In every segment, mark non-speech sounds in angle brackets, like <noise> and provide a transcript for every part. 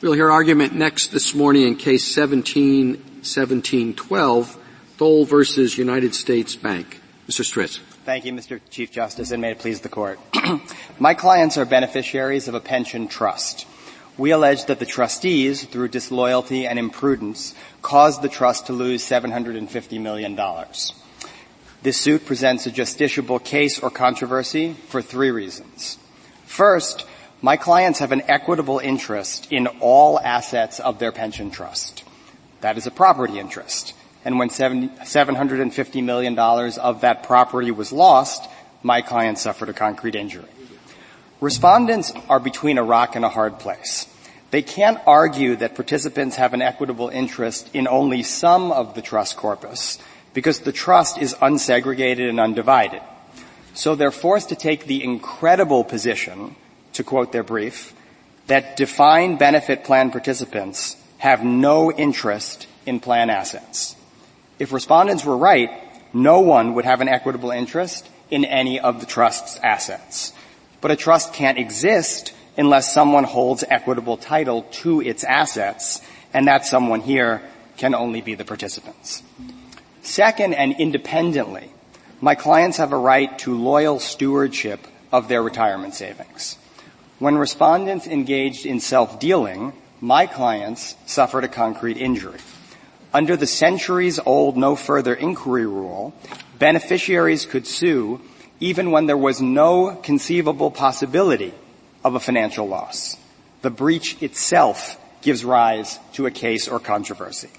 We'll hear argument next this morning in case 17, 1712, Thole versus United States Bank. Mr. Stris. Thank you, Mr. Chief Justice, and may it please the court. <clears throat> My clients are beneficiaries of a pension trust. We allege that the trustees, through disloyalty and imprudence, caused the trust to lose $750 million. This suit presents a justiciable case or controversy for three reasons. First, my clients have an equitable interest in all assets of their pension trust. That is a property interest. And when $750 million of that property was lost, my client suffered a concrete injury. Respondents are between a rock and a hard place. They can't argue that participants have an equitable interest in only some of the trust corpus because the trust is unsegregated and undivided. So they're forced to take the incredible position to quote their brief, that defined benefit plan participants have no interest in plan assets. If respondents were right, no one would have an equitable interest in any of the trust's assets. But a trust can't exist unless someone holds equitable title to its assets, and that someone here can only be the participants. Second, and independently, my clients have a right to loyal stewardship of their retirement savings. When respondents engaged in self-dealing, my clients suffered a concrete injury. Under the centuries-old no further inquiry rule, beneficiaries could sue even when there was no conceivable possibility of a financial loss. The breach itself gives rise to a case or controversy.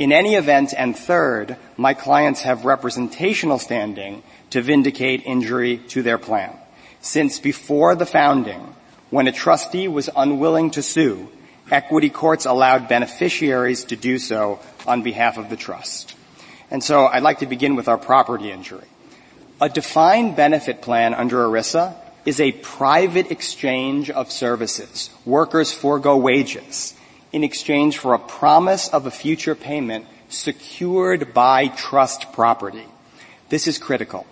In any event, and third, my clients have representational standing to vindicate injury to their plan since before the founding, when a trustee was unwilling to sue, equity courts allowed beneficiaries to do so on behalf of the trust. And so I'd like to begin with our property injury. A defined benefit plan under ERISA is a private exchange of services. Workers forego wages in exchange for a promise of a future payment secured by trust property. This is critical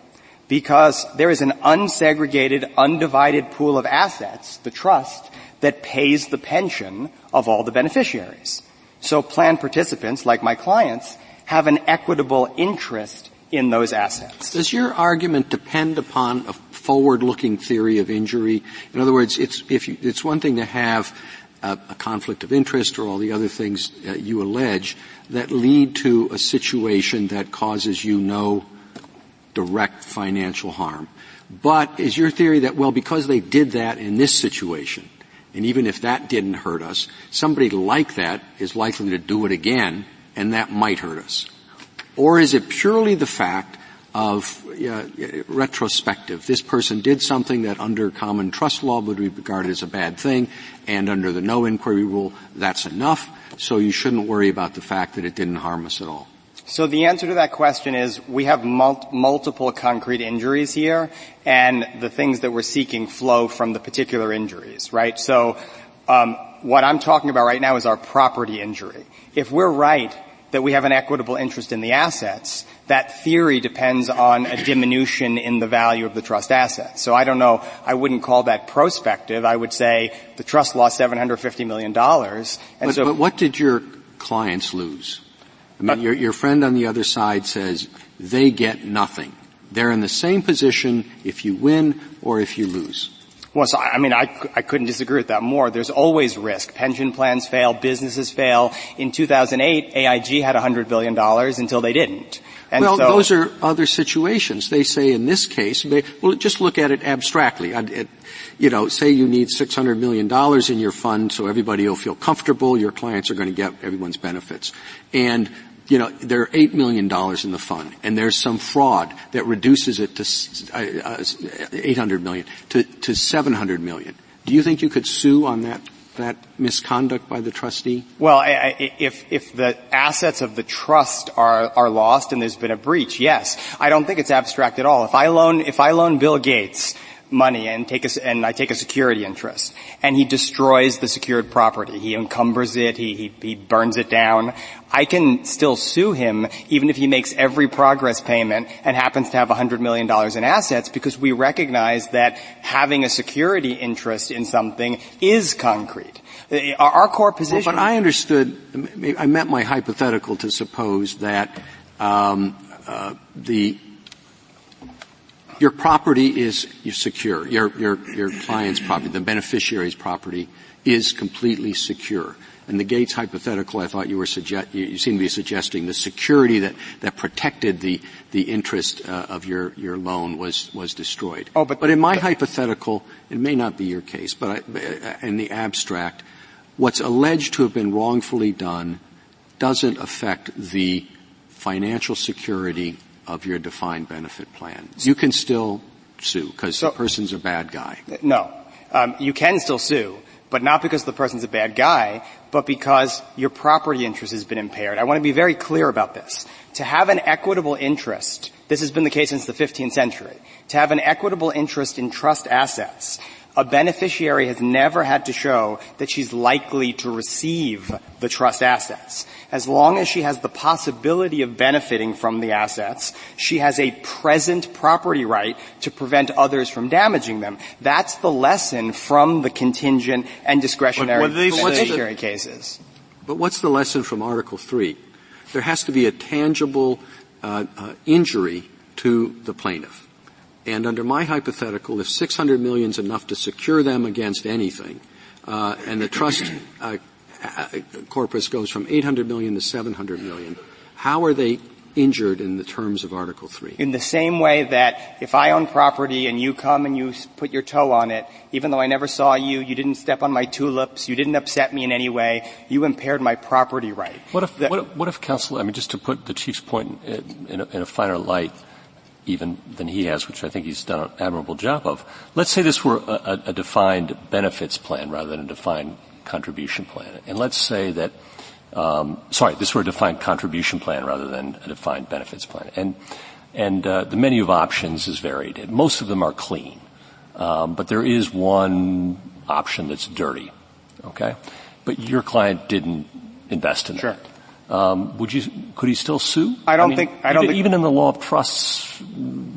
because there is an unsegregated, undivided pool of assets, the trust, that pays the pension of all the beneficiaries. So plan participants, like my clients, have an equitable interest in those assets. Does your argument depend upon a forward-looking theory of injury? In other words, it's, you, it's one thing to have a, a, conflict of interest or all the other things you allege that lead to a situation that causes you no direct financial harm. But is your theory that, well, because they did that in this situation, and even if that didn't hurt us, somebody like that is likely to do it again, and that might hurt us? Or is it purely the fact of uh, retrospective? This person did something that under common trust law would be regarded as a bad thing, and under the no inquiry rule, that's enough, so you shouldn't worry about the fact that it didn't harm us at all. So the answer to that question is we have mul- multiple concrete injuries here, and the things that we're seeking flow from the particular injuries, right? So um, what I'm talking about right now is our property injury. If we're right that we have an equitable interest in the assets, that theory depends on a diminution in the value of the trust assets. So I don't know, I wouldn't call that prospective. I would say the trust lost $750 million. And but, so, but what did your clients lose? I mean, your, your friend on the other side says they get nothing. They're in the same position if you win or if you lose. Well, so, I mean, I, I couldn't disagree with that more. There's always risk. Pension plans fail, businesses fail. In 2008, AIG had $100 billion until they didn't. And well, so, those are other situations. They say in this case, they, well, just look at it abstractly. It, you know, say you need $600 million in your fund so everybody will feel comfortable, your clients are going to get everyone's benefits. And you know, there are $8 million in the fund, and there's some fraud that reduces it to uh, uh, 800 million, to, to 700 million. Do you think you could sue on that that misconduct by the trustee? Well, I, I, if if the assets of the trust are are lost and there's been a breach, yes. I don't think it's abstract at all. If I loan if I loan Bill Gates money and take a, and I take a security interest and he destroys the secured property. He encumbers it. He, he, he burns it down. I can still sue him even if he makes every progress payment and happens to have $100 million in assets because we recognize that having a security interest in something is concrete. Our, our core position. Well, but I understood. I meant my hypothetical to suppose that um, uh, the your property is secure. Your your your client's property, the beneficiary's property, is completely secure. And the Gates hypothetical, I thought you were suggest, you, you seem to be suggesting the security that, that protected the, the interest uh, of your, your loan was, was destroyed. Oh, but, but in my but, hypothetical, it may not be your case, but I, uh, in the abstract, what's alleged to have been wrongfully done doesn't affect the financial security of your defined benefit plan. You can still sue because so, the person's a bad guy. No. Um, you can still sue but not because the person's a bad guy, but because your property interest has been impaired. I want to be very clear about this. To have an equitable interest, this has been the case since the 15th century, to have an equitable interest in trust assets, a beneficiary has never had to show that she's likely to receive the trust assets. As long as she has the possibility of benefiting from the assets, she has a present property right to prevent others from damaging them. That's the lesson from the contingent and discretionary beneficiary cases. But what's the lesson from Article 3? There has to be a tangible uh, uh, injury to the plaintiff. And under my hypothetical, if 600 million is enough to secure them against anything, uh, and the trust uh, uh, corpus goes from 800 million to 700 million, how are they injured in the terms of Article 3? In the same way that if I own property and you come and you put your toe on it, even though I never saw you, you didn't step on my tulips, you didn't upset me in any way, you impaired my property right. What if, the, what if, what if counsel, I mean, just to put the Chief's point in, in, a, in a finer light, even than he has, which I think he's done an admirable job of. Let's say this were a, a defined benefits plan rather than a defined contribution plan. And let's say that, um, sorry, this were a defined contribution plan rather than a defined benefits plan. And, and uh, the menu of options is varied. Most of them are clean. Um, but there is one option that's dirty. Okay? But your client didn't invest in sure. that. Um, would you, could he still sue? I don't I mean, think, I don't even, think. Even in the law of trusts,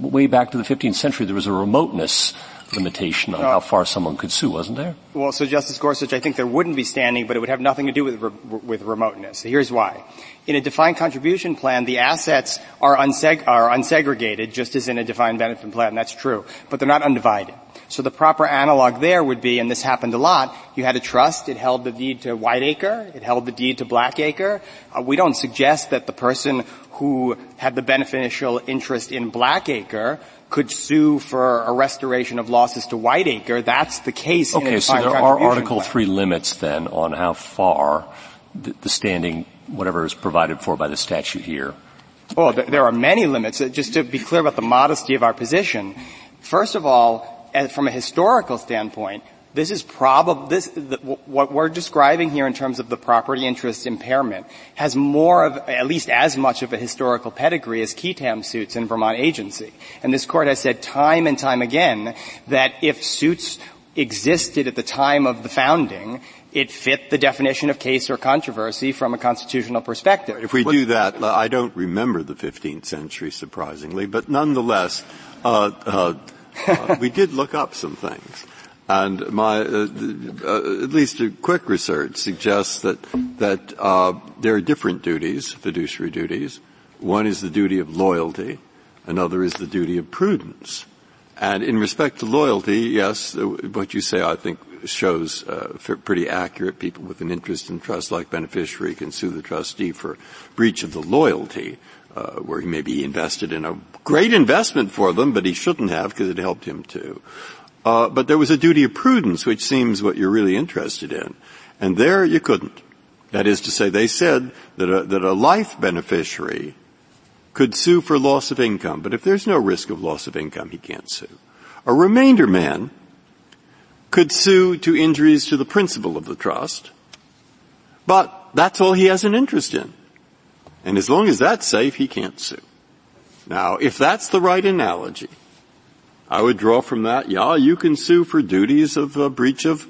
way back to the 15th century, there was a remoteness limitation on how far someone could sue, wasn't there? Well, so Justice Gorsuch, I think there wouldn't be standing, but it would have nothing to do with, re- with remoteness. Here's why. In a defined contribution plan, the assets are, unseg- are unsegregated, just as in a defined benefit plan. That's true. But they're not undivided. So the proper analog there would be, and this happened a lot, you had a trust, it held the deed to Whiteacre, it held the deed to Blackacre. Uh, we don't suggest that the person who had the beneficial interest in Blackacre could sue for a restoration of losses to Whiteacre. That's the case okay, so there are Article plan. 3 limits then on how far the, the standing, whatever is provided for by the statute here. Oh, there are many limits. Uh, just to be clear about the modesty of our position, first of all, from a historical standpoint, this is probably, this, the, what we're describing here in terms of the property interest impairment has more of, at least as much of a historical pedigree as qui tam suits in Vermont agency. And this court has said time and time again that if suits existed at the time of the founding, it fit the definition of case or controversy from a constitutional perspective. If we do that, I don't remember the 15th century, surprisingly, but nonetheless, uh, uh, <laughs> we did look up some things. And my, uh, uh, at least a quick research suggests that, that uh, there are different duties, fiduciary duties. One is the duty of loyalty. Another is the duty of prudence. And in respect to loyalty, yes, what you say I think shows uh, pretty accurate. People with an interest in trust like beneficiary can sue the trustee for breach of the loyalty uh, where he may be invested in a great investment for them, but he shouldn't have because it helped him too. Uh, but there was a duty of prudence, which seems what you're really interested in, and there you couldn't. That is to say, they said that a, that a life beneficiary could sue for loss of income, but if there's no risk of loss of income, he can't sue. A remainder man could sue to injuries to the principal of the trust, but that's all he has an interest in. And as long as that's safe, he can't sue. Now, if that's the right analogy, I would draw from that, yeah, you can sue for duties of a breach of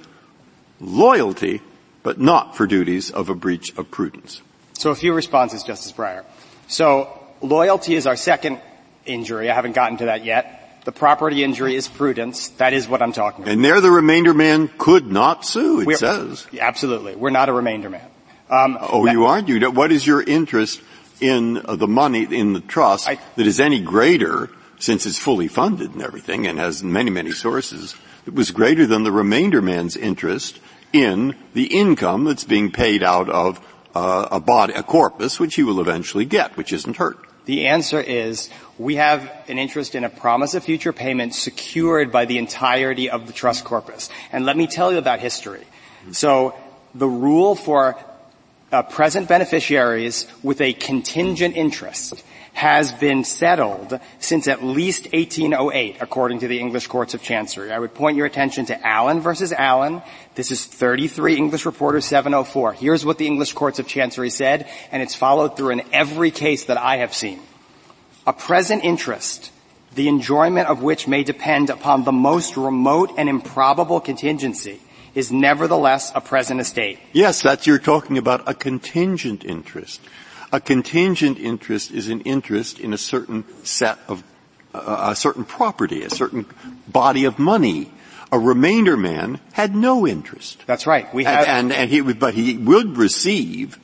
loyalty, but not for duties of a breach of prudence. So a few responses, Justice Breyer. So loyalty is our second injury. I haven't gotten to that yet. The property injury is prudence. That is what I'm talking about. And there the remainder man could not sue, it We're- says. Absolutely. We're not a remainder man. Um, Oh, that- you aren't? You, what is your interest in uh, the money in the trust that is any greater, since it's fully funded and everything and has many, many sources, it was greater than the remainder man's interest in the income that's being paid out of uh, a body, a corpus, which he will eventually get, which isn't hurt. The answer is we have an interest in a promise of future payment secured by the entirety of the trust corpus. And let me tell you about history. So the rule for uh, present beneficiaries with a contingent interest has been settled since at least 1808, according to the English Courts of Chancery. I would point your attention to Allen versus Allen. This is 33 English Reporter 704. Here's what the English Courts of Chancery said, and it's followed through in every case that I have seen. A present interest, the enjoyment of which may depend upon the most remote and improbable contingency, is nevertheless a present estate. Yes, that's, you're talking about a contingent interest. A contingent interest is an interest in a certain set of, uh, a certain property, a certain body of money. A remainder man had no interest. That's right. We have, And, and, and he, but he would receive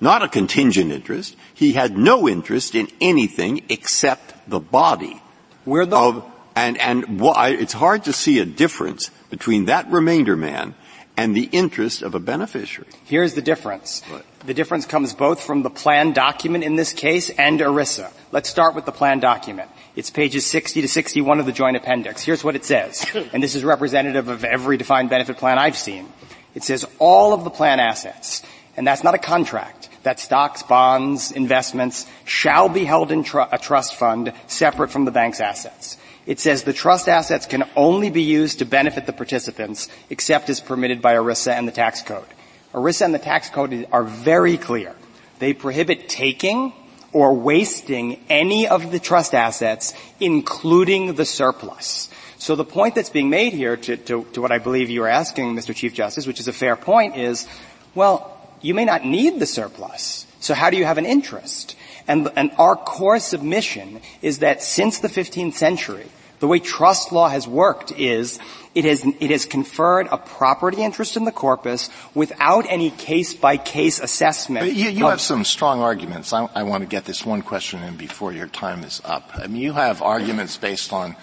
not a contingent interest. He had no interest in anything except the body we're the, of, and, and why, it's hard to see a difference between that remainder man and the interest of a beneficiary. Here's the difference. What? The difference comes both from the plan document in this case and ERISA. Let's start with the plan document. It's pages 60 to 61 of the joint appendix. Here's what it says. And this is representative of every defined benefit plan I've seen. It says all of the plan assets, and that's not a contract, that stocks, bonds, investments shall be held in tr- a trust fund separate from the bank's assets. It says the trust assets can only be used to benefit the participants except as permitted by ERISA and the tax code. ERISA and the tax code are very clear. They prohibit taking or wasting any of the trust assets, including the surplus. So the point that's being made here to, to, to what I believe you are asking, Mr. Chief Justice, which is a fair point, is, well, you may not need the surplus. So how do you have an interest? And, and our core submission is that since the 15th century, the way trust law has worked is it has, it has conferred a property interest in the corpus without any case-by-case assessment. But you, you have some strong arguments. I, I want to get this one question in before your time is up. I mean, you have arguments based on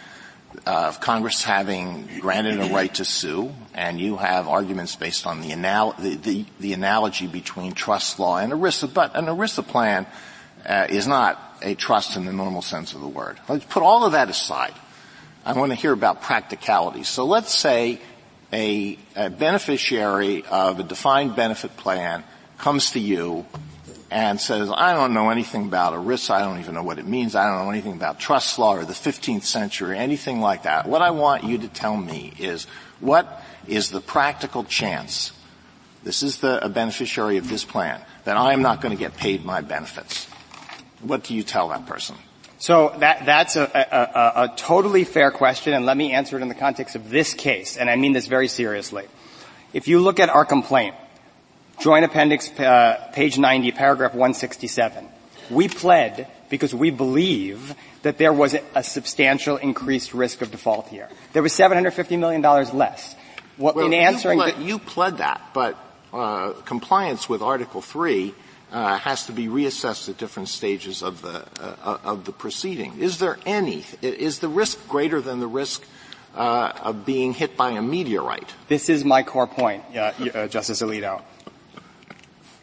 uh, Congress having granted a right to sue, and you have arguments based on the, anal- the, the, the analogy between trust law and ERISA. But an ERISA plan uh, is not a trust in the normal sense of the word. Let's put all of that aside. I want to hear about practicalities. So let's say a, a beneficiary of a defined benefit plan comes to you and says, I don't know anything about ERISA, I don't even know what it means, I don't know anything about trust law or the 15th century, or anything like that. What I want you to tell me is, what is the practical chance, this is the, a beneficiary of this plan, that I am not going to get paid my benefits? What do you tell that person? So that, that's a, a, a, a totally fair question, and let me answer it in the context of this case, and I mean this very seriously. If you look at our complaint, Joint Appendix, uh, page 90, paragraph 167, we pled because we believe that there was a, substantial increased risk of default here. There was $750 million less. What, in answering you pled, the, you pled that, but uh, compliance with Article Three uh, has to be reassessed at different stages of the uh, of the proceeding. Is there any? Is the risk greater than the risk uh, of being hit by a meteorite? This is my core point, uh, uh, Justice Alito.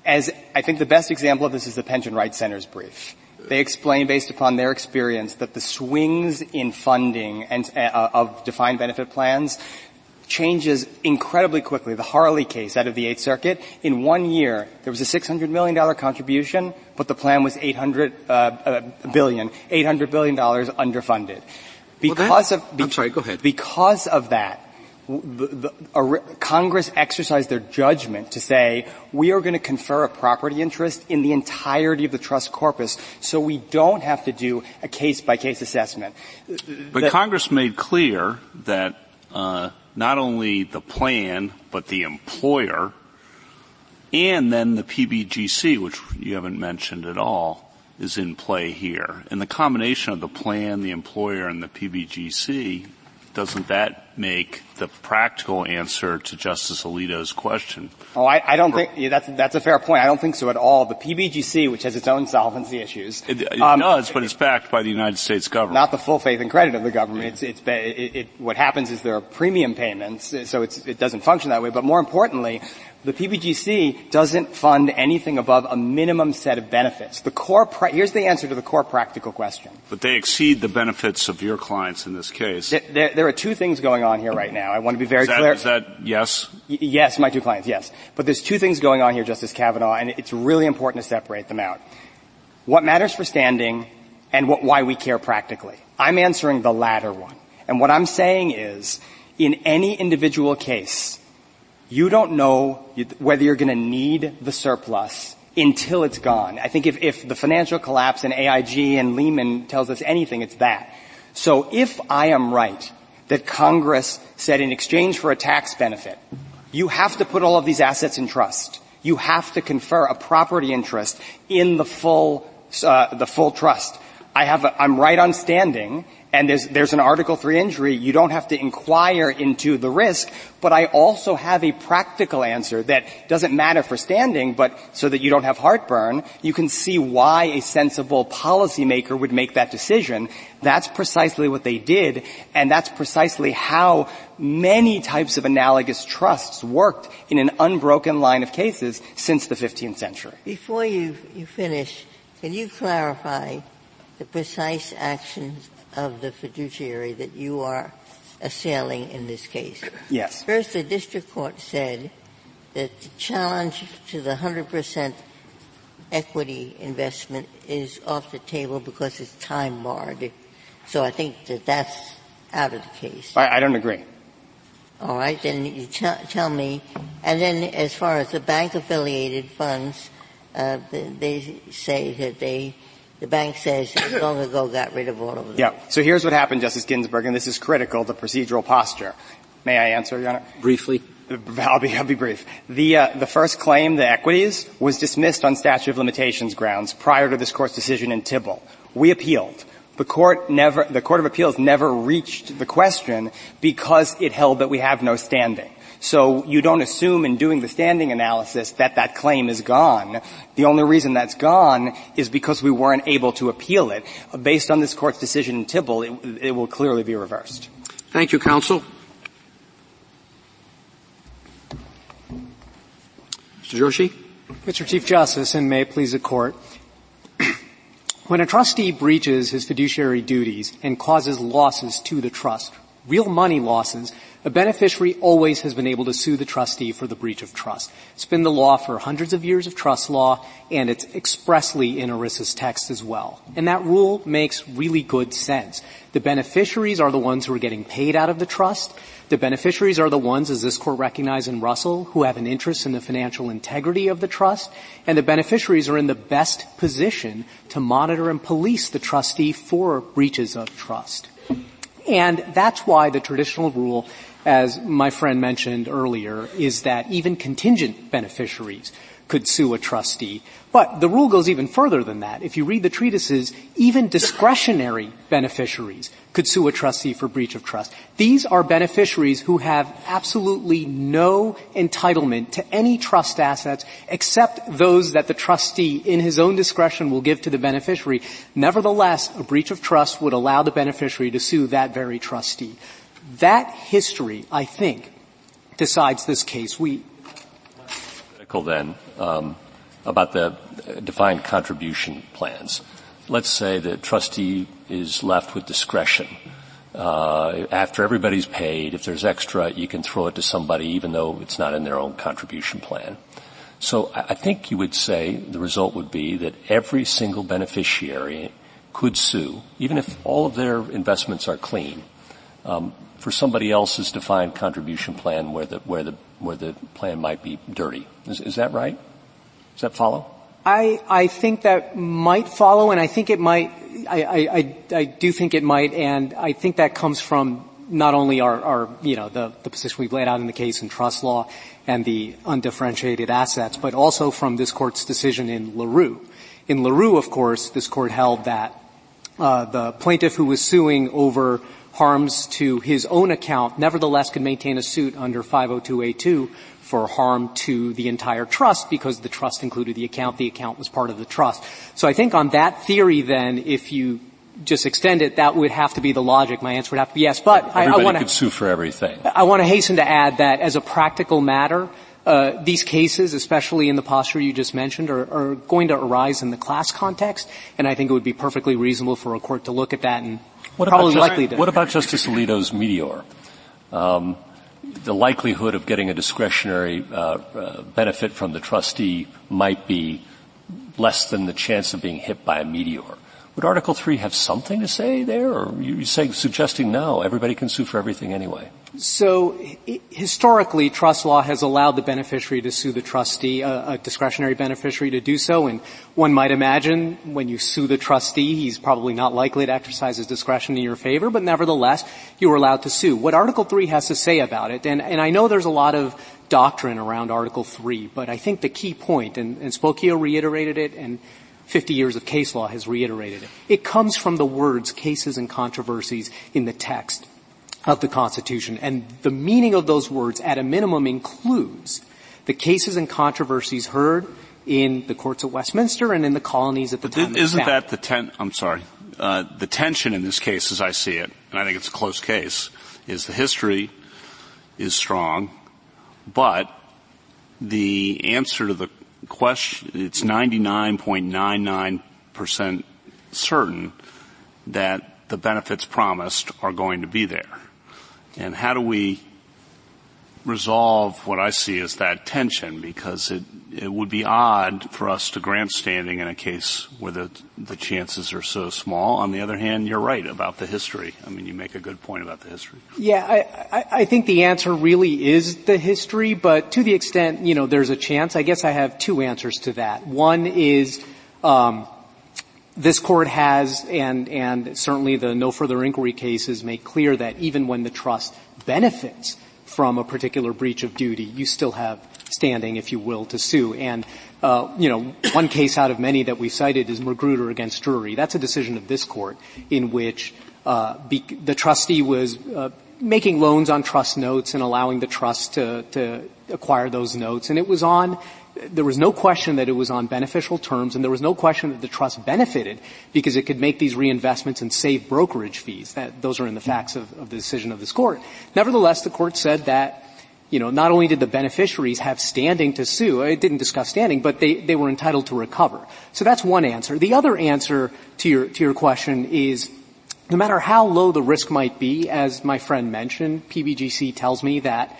As I think the best example of this is the Pension Rights Center's brief. They explain, based upon their experience, that the swings in funding and uh, of defined benefit plans changes incredibly quickly. The Harley case out of the Eighth Circuit, in one year, there was a $600 million contribution, but the plan was 800 uh, uh, billion, $800 billion underfunded. Because that- of, I'm sorry, go ahead. Because of that, the, the, a, Congress exercised their judgment to say we are going to confer a property interest in the entirety of the trust corpus, so we don't have to do a case by case assessment. But The- Congress made clear that uh, not only the plan, but the employer, and then the PBGC, which you haven't mentioned at all, is in play here. And the combination of the plan, the employer, and the PBGC, doesn't that make the practical answer to Justice Alito's question? Oh, I, I don't think yeah, that's that's a fair point. I don't think so at all. The PBGC, which has its own solvency issues, It, it um, does, but it's backed by the United States government. not the full faith and credit of the government. It's, it's, it, it, what happens is there are premium payments, so it doesn't function that way. But more importantly, the PBGC doesn't fund anything above a minimum set of benefits. The core, pra- here's the answer to the core practical question. But they exceed the benefits of your clients in this case. There, there, there are two things going on here right now. I want to be very is that, clear. Is that yes? Y- yes, my two clients, yes. But there's two things going on here, Justice Kavanaugh, and it's really important to separate them out. What matters for standing and what, why we care practically. I'm answering the latter one. And what I'm saying is, in any individual case, you don't know whether you're going to need the surplus until it's gone. I think if, if the financial collapse in AIG and Lehman tells us anything, it's that. So if I am right that Congress said in exchange for a tax benefit, you have to put all of these assets in trust. You have to confer a property interest in the full, uh, the full trust. I have a, I'm right on standing and there's, there's an Article 3 injury, you don't have to inquire into the risk, but I also have a practical answer that doesn't matter for standing, but so that you don't have heartburn, you can see why a sensible policymaker would make that decision. That's precisely what they did, and that's precisely how many types of analogous trusts worked in an unbroken line of cases since the 15th century. Before you, you finish, can you clarify the precise actions of the fiduciary that you are assailing in this case. Yes. First, the district court said that the challenge to the 100% equity investment is off the table because it's time barred. So I think that that's out of the case. I, I don't agree. All right, then you t- tell me. And then as far as the bank affiliated funds, uh, they say that they the bank says long ago got rid of all of them. Yeah. So here's what happened, Justice Ginsburg, and this is critical, the procedural posture. May I answer, Your Honor? Briefly. I'll be, I'll be brief. The, uh, the first claim, the equities, was dismissed on statute of limitations grounds prior to this court's decision in Tibble. We appealed. The court never, the Court of Appeals never reached the question because it held that we have no standing. So you don't assume in doing the standing analysis that that claim is gone. The only reason that's gone is because we weren't able to appeal it. Based on this court's decision in Tibble, it, it will clearly be reversed. Thank you, counsel. Mr. Joshi? Mr. Chief Justice, and may it please the court, <clears throat> when a trustee breaches his fiduciary duties and causes losses to the trust, real money losses, a beneficiary always has been able to sue the trustee for the breach of trust. It's been the law for hundreds of years of trust law, and it's expressly in ERISA's text as well. And that rule makes really good sense. The beneficiaries are the ones who are getting paid out of the trust. The beneficiaries are the ones, as this court recognized in Russell, who have an interest in the financial integrity of the trust, and the beneficiaries are in the best position to monitor and police the trustee for breaches of trust. And that's why the traditional rule as my friend mentioned earlier, is that even contingent beneficiaries could sue a trustee. But the rule goes even further than that. If you read the treatises, even discretionary beneficiaries could sue a trustee for breach of trust. These are beneficiaries who have absolutely no entitlement to any trust assets except those that the trustee in his own discretion will give to the beneficiary. Nevertheless, a breach of trust would allow the beneficiary to sue that very trustee. That history, I think, decides this case. We critical then um, about the defined contribution plans. Let's say the trustee is left with discretion. Uh, after everybody's paid, if there's extra, you can throw it to somebody even though it's not in their own contribution plan. So I think you would say the result would be that every single beneficiary could sue, even if all of their investments are clean, um, for somebody else's defined contribution plan where the, where the, where the plan might be dirty. Is, is that right? Does that follow? I, I think that might follow and I think it might, I, I, I, do think it might and I think that comes from not only our, our you know, the, the position we've laid out in the case in trust law and the undifferentiated assets, but also from this court's decision in LaRue. In LaRue, of course, this court held that uh, the plaintiff who was suing over harms to his own account nevertheless could maintain a suit under 502A2 for harm to the entire trust because the trust included the account, the account was part of the trust. So I think on that theory then, if you just extend it, that would have to be the logic. My answer would have to be yes. But Everybody I, I want to sue for everything. I want to hasten to add that as a practical matter, uh, these cases, especially in the posture you just mentioned, are, are, going to arise in the class context, and I think it would be perfectly reasonable for a court to look at that and what probably about, likely to. What about Justice Alito's meteor? Um, the likelihood of getting a discretionary uh, uh, benefit from the trustee might be less than the chance of being hit by a meteor. Would Article 3 have something to say there, or are you saying, suggesting no, everybody can sue for everything anyway? So historically, trust law has allowed the beneficiary to sue the trustee, a, a, discretionary beneficiary to do so. And one might imagine when you sue the trustee, he's probably not likely to exercise his discretion in your favor, but nevertheless, you are allowed to sue. What Article 3 has to say about it, and, and I know there's a lot of doctrine around Article 3, but I think the key point, and, and Spokeo reiterated it, and 50 years of case law has reiterated it. It comes from the words cases and controversies in the text of the Constitution. And the meaning of those words at a minimum includes the cases and controversies heard in the courts of Westminster and in the colonies at the time. Isn't that the ten, I'm sorry, uh, the tension in this case as I see it, and I think it's a close case, is the history is strong, but the answer to the question, it's 99.99% certain that the benefits promised are going to be there. And how do we resolve what I see as that tension? Because it, it would be odd for us to grant standing in a case where the, the chances are so small. On the other hand, you're right about the history. I mean, you make a good point about the history. Yeah, I, I, I think the answer really is the history, but to the extent, you know, there's a chance, I guess I have two answers to that. One is, um, this court has, and, and certainly the no further inquiry cases make clear that even when the trust benefits from a particular breach of duty, you still have standing, if you will, to sue. And, uh, you know, one case out of many that we cited is Magruder against Drury. That's a decision of this court in which uh, be, the trustee was uh, making loans on trust notes and allowing the trust to, to acquire those notes, and it was on there was no question that it was on beneficial terms and there was no question that the trust benefited because it could make these reinvestments and save brokerage fees. That, those are in the facts of, of the decision of this court. Nevertheless, the court said that you know, not only did the beneficiaries have standing to sue, it didn't discuss standing, but they, they were entitled to recover. So that's one answer. The other answer to your, to your question is, no matter how low the risk might be, as my friend mentioned, PBGC tells me that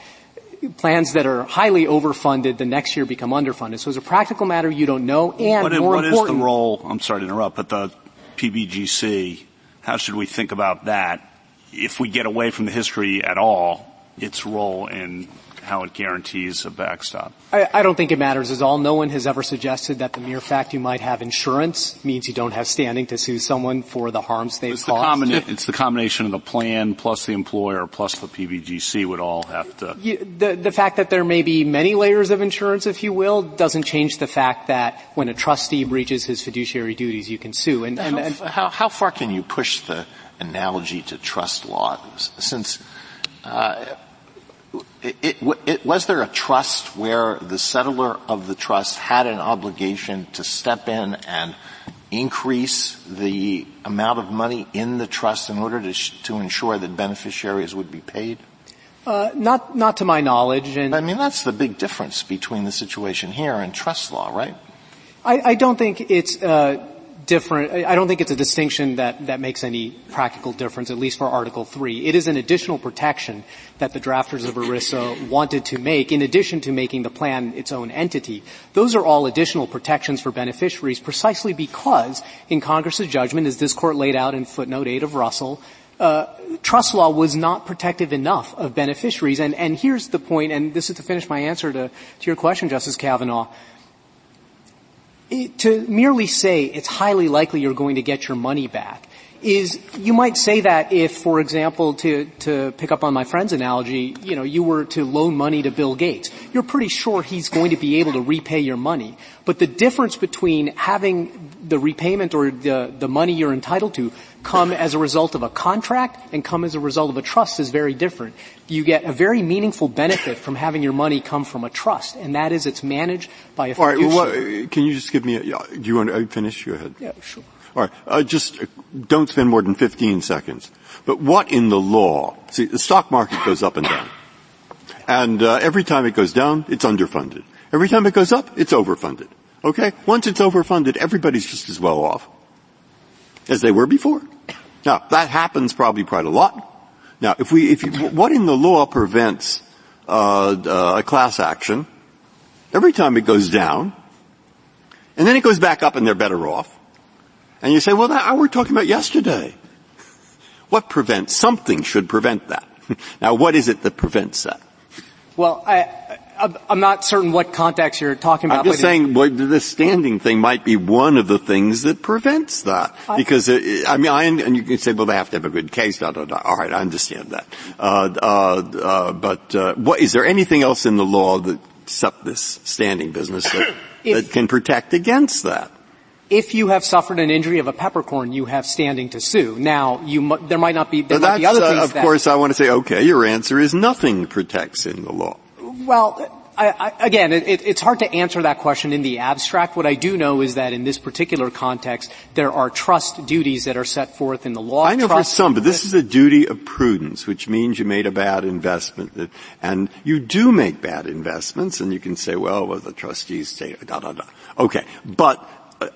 plans that are highly overfunded the next year become underfunded. So as a practical matter, you don't know. And what, more what important, is the role? I'm sorry to interrupt, but the PBGC. How should we think about that? If we get away from the history at all, its role in how it guarantees a backstop. I, I, don't think it matters at all. No one has ever suggested that the mere fact you might have insurance means you don't have standing to sue someone for the harms they've it's caused. The combina- it's the combination of the plan plus the employer plus the PBGC would all have to. You, the, the fact that there may be many layers of insurance, if you will, doesn't change the fact that when a trustee breaches his fiduciary duties, you can sue. And, and, and how, how, far can you push the analogy to trust law? Since uh, it, it, was there a trust where the settler of the trust had an obligation to step in and increase the amount of money in the trust in order to, sh- to ensure that beneficiaries would be paid? Uh, not, not to my knowledge. And I mean, that's the big difference between the situation here and trust law, right? I, I don't think it's uh, different. I don't think it's a distinction that, that makes any practical difference, at least for Article 3. It is an additional protection that the drafters of ERISA wanted to make, in addition to making the plan its own entity. Those are all additional protections for beneficiaries precisely because, in Congress's judgment, as this court laid out in footnote 8 of Russell, uh, trust law was not protective enough of beneficiaries. And, and here's the point, and this is to finish my answer to, to your question, Justice Kavanaugh to merely say it's highly likely you're going to get your money back is you might say that if, for example, to, to pick up on my friend's analogy, you know, you were to loan money to Bill Gates. You're pretty sure he's going to be able to repay your money. But the difference between having the repayment or the, the money you're entitled to come as a result of a contract and come as a result of a trust is very different. You get a very meaningful benefit from having your money come from a trust, and that is it's managed by a All right, well, what, can you just give me a, do you want to finish? Go ahead. Yeah, sure. All right, uh, just uh, don't spend more than 15 seconds. But what in the law, see, the stock market goes up and down. And uh, every time it goes down, it's underfunded. Every time it goes up, it's overfunded. Okay? Once it's overfunded, everybody's just as well off as they were before. Now, that happens probably quite a lot. Now, if we, if you, what in the law prevents uh, uh, a class action every time it goes down, and then it goes back up and they're better off? And you say, well, that, we're talking about yesterday. What prevents? Something should prevent that. <laughs> now, what is it that prevents that? Well, I, I, I'm not certain what context you're talking about. I'm just saying, well, the standing thing might be one of the things that prevents that. I- because, it, I mean, I, and you can say, well, they have to have a good case, da, da, da. All right, I understand that. Uh, uh, uh, but, uh, what, is there anything else in the law that, except this standing business that, If- that can protect against that? if you have suffered an injury of a peppercorn, you have standing to sue. Now, you mu- there might not be there might be other uh, things of that, course, I want to say, okay, your answer is nothing protects in the law. Well, I, I, again, it, it, it's hard to answer that question in the abstract. What I do know is that in this particular context, there are trust duties that are set forth in the law. I know for Trust- some, but this is a duty of prudence, which means you made a bad investment. And you do make bad investments, and you can say, well, well the trustees say, da, da, da. Okay. But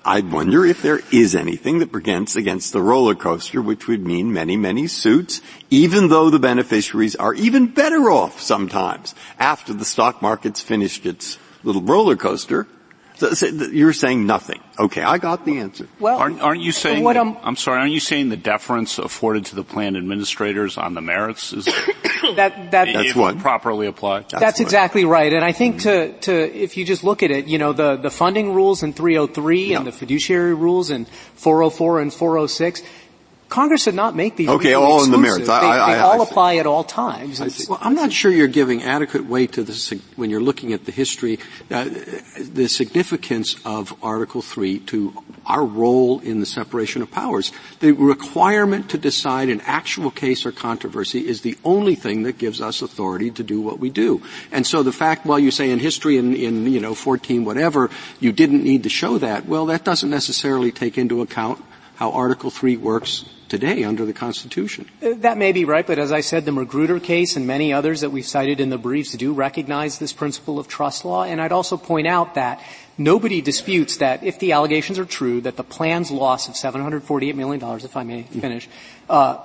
I wonder if there is anything that prevents against the roller coaster, which would mean many, many suits, even though the beneficiaries are even better off sometimes after the stock market's finished its little roller coaster. So, so you're saying nothing. Okay, I got the answer. Well, Aren't, aren't you saying? what that- I'm- I'm sorry. Aren't you saying the deference afforded to the plan administrators on the merits is <coughs> that, that, That's what properly applied? That's, what- exactly right. And I think mm-hmm. to, to, if you just look at it, you know, the, the funding rules in 303 and the fiduciary rules in 404 and 406, Congress did not make these Okay, mutually all in the exclusive. merits. I- They, I- they I- all I see. apply at all times. Well, I'm not sure you're giving adequate weight to this when you're looking at the history, uh, the significance of Article 3 to our role in the separation of powers. The requirement to decide an actual case or controversy is the only thing that gives us authority to do what we do. And so the fact, well, you say in history in, in you know, 14 whatever, you didn't need to show that, well, that doesn't necessarily take into account how Article 3 works today under the Constitution. That may be right, but as I said, the Magruder case and many others that we've cited in the briefs do recognize this principle of trust law. And I'd also point out that nobody disputes that if the allegations are true, that the plan's loss of $748 million, if I may finish, uh,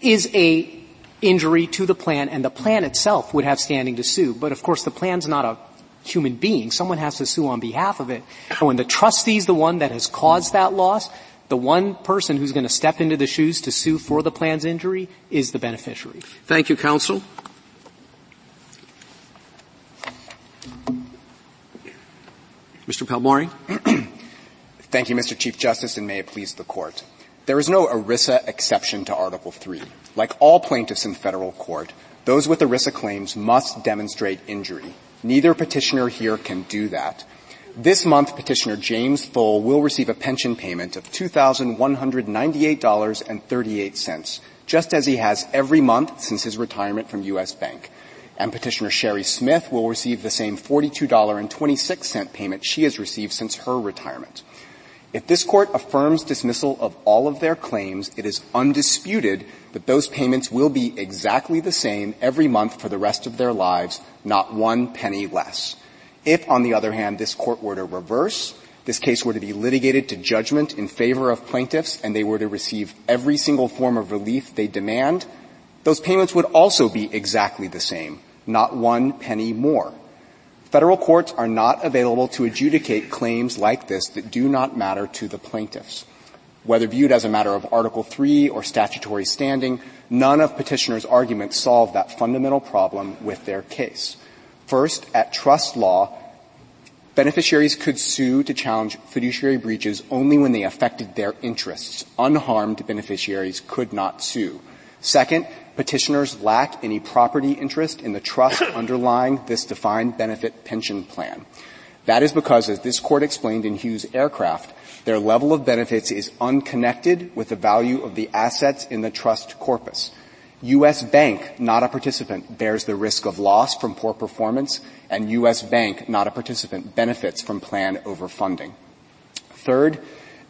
is a injury to the plan, and the plan itself would have standing to sue. But of course, the plan's not a human being. Someone has to sue on behalf of it. And when the trustee's the one that has caused that loss, the one person who's going to step into the shoes to sue for the plan's injury is the beneficiary. Thank you, counsel. Mr. Palmore? <clears throat> Thank you, Mr. Chief Justice, and may it please the Court. There is no ERISA exception to Article 3. Like all plaintiffs in federal court, those with ERISA claims must demonstrate injury. Neither petitioner here can do that. This month, petitioner James Thole will receive a pension payment of $2,198.38, just as he has every month since his retirement from U.S. Bank. And petitioner Sherry Smith will receive the same $42.26 payment she has received since her retirement. If this court affirms dismissal of all of their claims, it is undisputed that those payments will be exactly the same every month for the rest of their lives, not one penny less. If, on the other hand, this court were to reverse, this case were to be litigated to judgment in favor of plaintiffs and they were to receive every single form of relief they demand, those payments would also be exactly the same, not one penny more. Federal courts are not available to adjudicate claims like this that do not matter to the plaintiffs. Whether viewed as a matter of Article 3 or statutory standing, none of petitioners' arguments solve that fundamental problem with their case. First, at trust law, Beneficiaries could sue to challenge fiduciary breaches only when they affected their interests. Unharmed beneficiaries could not sue. Second, petitioners lack any property interest in the trust <coughs> underlying this defined benefit pension plan. That is because, as this court explained in Hughes Aircraft, their level of benefits is unconnected with the value of the assets in the trust corpus. U.S. Bank, not a participant, bears the risk of loss from poor performance, and U.S. Bank, not a participant, benefits from plan overfunding. Third,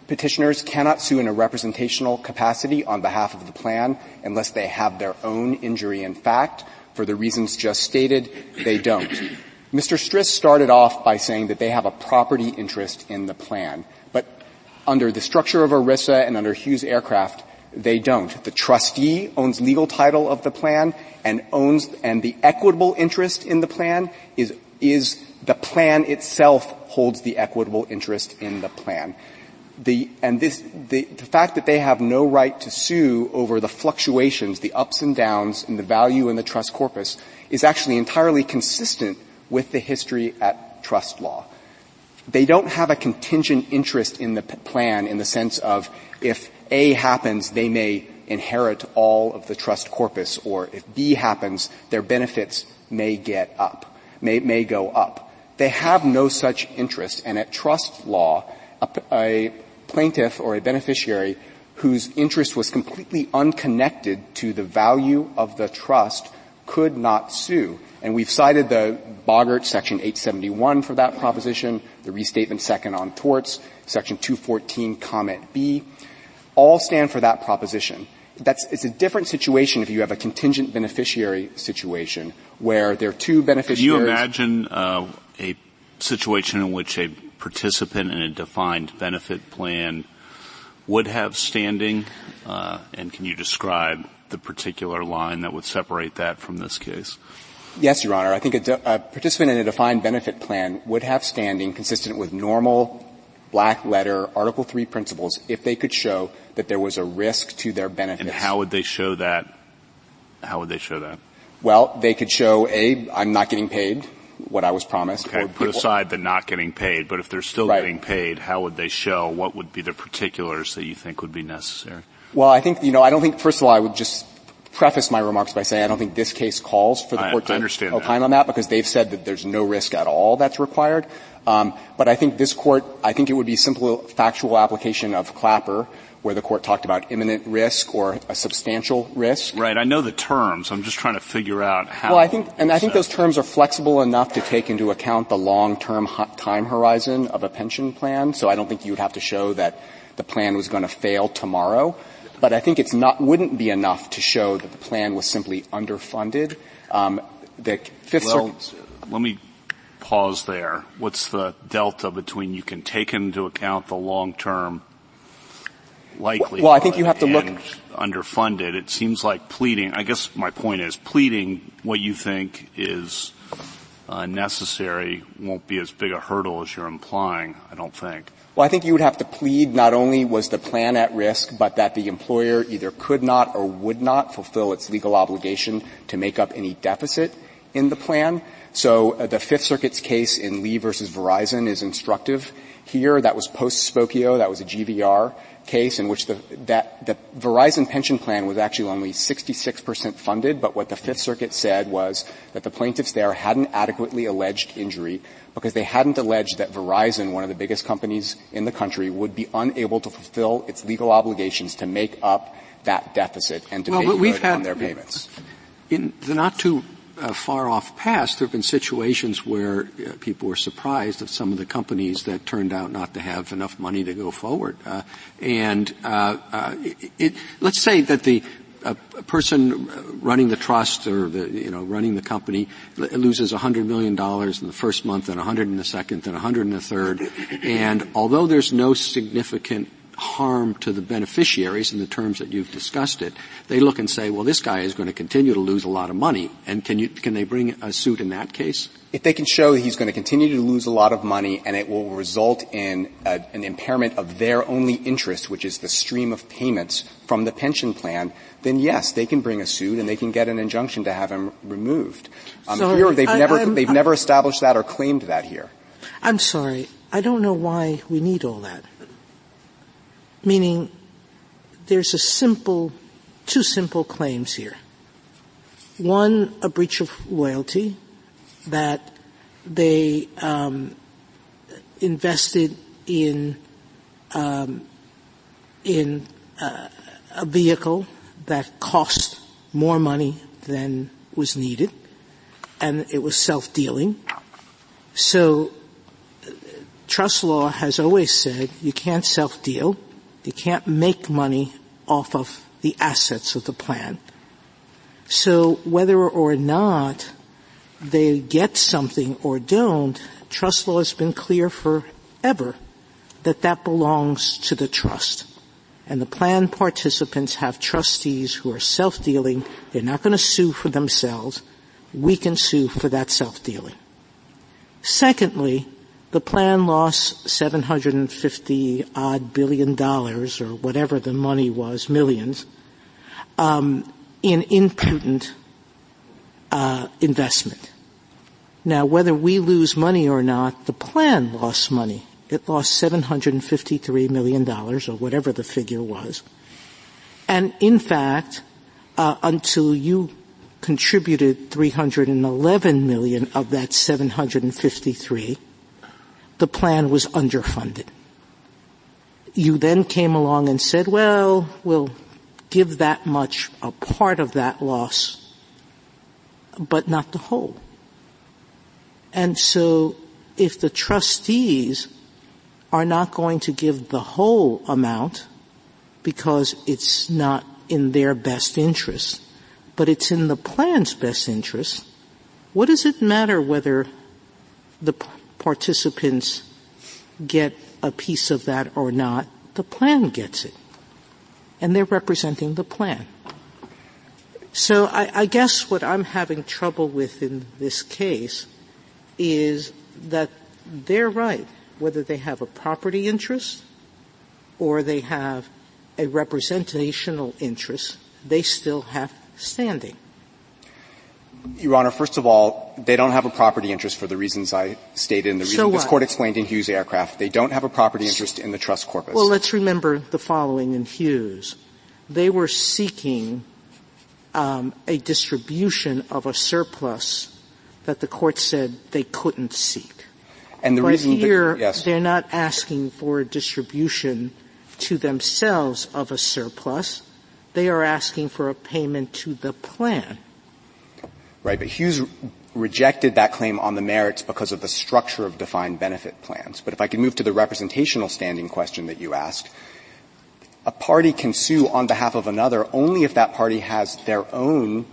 petitioners cannot sue in a representational capacity on behalf of the plan unless they have their own injury in fact. For the reasons just stated, they don't. Mr. Stris started off by saying that they have a property interest in the plan. But under the structure of ERISA and under Hughes Aircraft, they don't. The trustee owns legal title of the plan and owns, and the equitable interest in the plan is, is the plan itself holds the equitable interest in the plan. The, and this, the, fact that they have no right to sue over the fluctuations, the ups and downs in the value in the trust corpus is actually entirely consistent with the history at trust law. They don't have a contingent interest in the plan in the sense of if a happens, they may inherit all of the trust corpus, or if B happens, their benefits may get up, may, may go up. They have no such interest, and at trust law, a, a plaintiff or a beneficiary whose interest was completely unconnected to the value of the trust could not sue. And we've cited the Bogert Section 871 for that proposition, the Restatement Second on Torts, Section 214 Comment B all stand for that proposition. That's, it's a different situation if you have a contingent beneficiary situation where there are two beneficiaries. Can you imagine uh, a situation in which a participant in a defined benefit plan would have standing? Uh, and can you describe the particular line that would separate that from this case? Yes, Your Honor. I think a, de- a participant in a defined benefit plan would have standing consistent with normal black letter Article 3 principles if they could show that there was a risk to their benefits. And how would they show that? How would they show that? Well, they could show a I'm not getting paid what I was promised. Okay, put aside the not getting paid, but if they're still right. getting paid, how would they show? What would be the particulars that you think would be necessary? Well, I think you know I don't think first of all I would just preface my remarks by saying I don't think this case calls for the I, court to opine that. on that because they've said that there's no risk at all that's required. Um, but I think this court, I think it would be simple factual application of Clapper, where the court talked about imminent risk or a substantial risk. Right. I know the terms. I'm just trying to figure out how. Well, I think, and I think those terms are flexible enough to take into account the long-term time horizon of a pension plan. So I don't think you would have to show that the plan was going to fail tomorrow. But I think it's not, wouldn't be enough to show that the plan was simply underfunded. Um, the Fifth well, Circuit. Let me pause there. What's the delta between you can take into account the long-term likely well, I think you have to look underfunded. It seems like pleading. I guess my point is pleading what you think is uh, necessary won't be as big a hurdle as you're implying. I don't think. Well, I think you would have to plead not only was the plan at risk, but that the employer either could not or would not fulfill its legal obligation to make up any deficit in the plan. So uh, the Fifth Circuit's case in Lee versus Verizon is instructive. Here, that was post-Spokeo, that was a GVR case in which the, that, the Verizon pension plan was actually only 66% funded, but what the Fifth Circuit said was that the plaintiffs there hadn't adequately alleged injury because they hadn't alleged that Verizon, one of the biggest companies in the country, would be unable to fulfill its legal obligations to make up that deficit and to well, pay we've had, on their payments. In the not too uh, far off past, there have been situations where uh, people were surprised of some of the companies that turned out not to have enough money to go forward. Uh, and uh, uh, it, it, let's say that the a, person running the trust or the you know running the company loses hundred million dollars in the first month and a hundred in the second and a hundred in the third, and although there's no significant harm to the beneficiaries in the terms that you've discussed it, they look and say, well, this guy is going to continue to lose a lot of money. And can you, can they bring a suit in that case? If they can show that he's going to continue to lose a lot of money and it will result in a, an impairment of their only interest, which is the stream of payments from the pension plan, then yes, they can bring a suit and they can get an injunction to have him removed. Um, here, they've I, never, I'm, they've I'm, never established that or claimed that here. I'm sorry. I don't know why we need all that. Meaning, there's a simple, two simple claims here. One, a breach of loyalty, that they um, invested in um, in uh, a vehicle that cost more money than was needed, and it was self-dealing. So, trust law has always said you can't self-deal, you can't make money off of the assets of the plan. So whether or not they get something or don't, trust law has been clear forever that that belongs to the trust. And the plan participants have trustees who are self-dealing. They're not going to sue for themselves. We can sue for that self-dealing. Secondly, the plan lost 750 odd billion dollars or whatever the money was, millions, um, in imprudent uh, investment. Now, whether we lose money or not, the plan lost money. It lost $753 million, or whatever the figure was. And in fact, uh, until you contributed 311 million of that 753, the plan was underfunded. You then came along and said, well, we'll give that much, a part of that loss, but not the whole. And so if the trustees are not going to give the whole amount because it's not in their best interest, but it's in the plan's best interest, what does it matter whether the participants get a piece of that or not, the plan gets it. And they're representing the plan. So I, I guess what I'm having trouble with in this case is that they're right, whether they have a property interest or they have a representational interest, they still have standing. Your Honor, first of all, they don't have a property interest for the reasons I stated and the so reason this court explained in Hughes Aircraft. They don't have a property interest in the trust corpus. Well, let's remember the following in Hughes. They were seeking um, a distribution of a surplus that the court said they couldn't seek. And the but reason here, that, yes. they're not asking for a distribution to themselves of a surplus. They are asking for a payment to the plan. Right, but Hughes rejected that claim on the merits because of the structure of defined benefit plans. But if I could move to the representational standing question that you asked, a party can sue on behalf of another only if that party has their own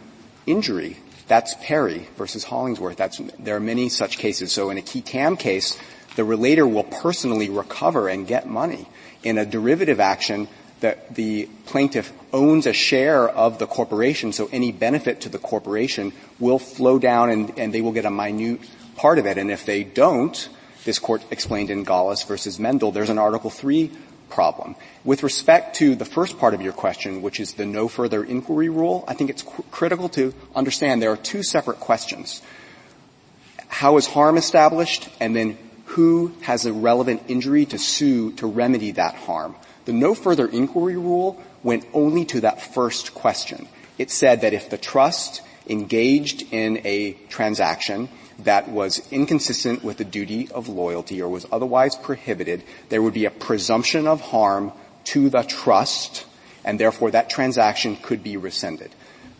injury. That's Perry versus Hollingsworth. That's, there are many such cases. So in a qui tam case, the relator will personally recover and get money. In a derivative action, that the plaintiff owns a share of the corporation, so any benefit to the corporation will flow down and, and they will get a minute part of it. And if they don't, this court explained in Gollust versus Mendell, there's an Article 3 problem. With respect to the first part of your question, which is the no further inquiry rule, I think it's qu- critical to understand there are two separate questions. How is harm established? And then who has a relevant injury to sue to remedy that harm? The no further inquiry rule went only to that first question. It said that if the trust engaged in a transaction that was inconsistent with the duty of loyalty or was otherwise prohibited, there would be a presumption of harm to the trust, and therefore that transaction could be rescinded.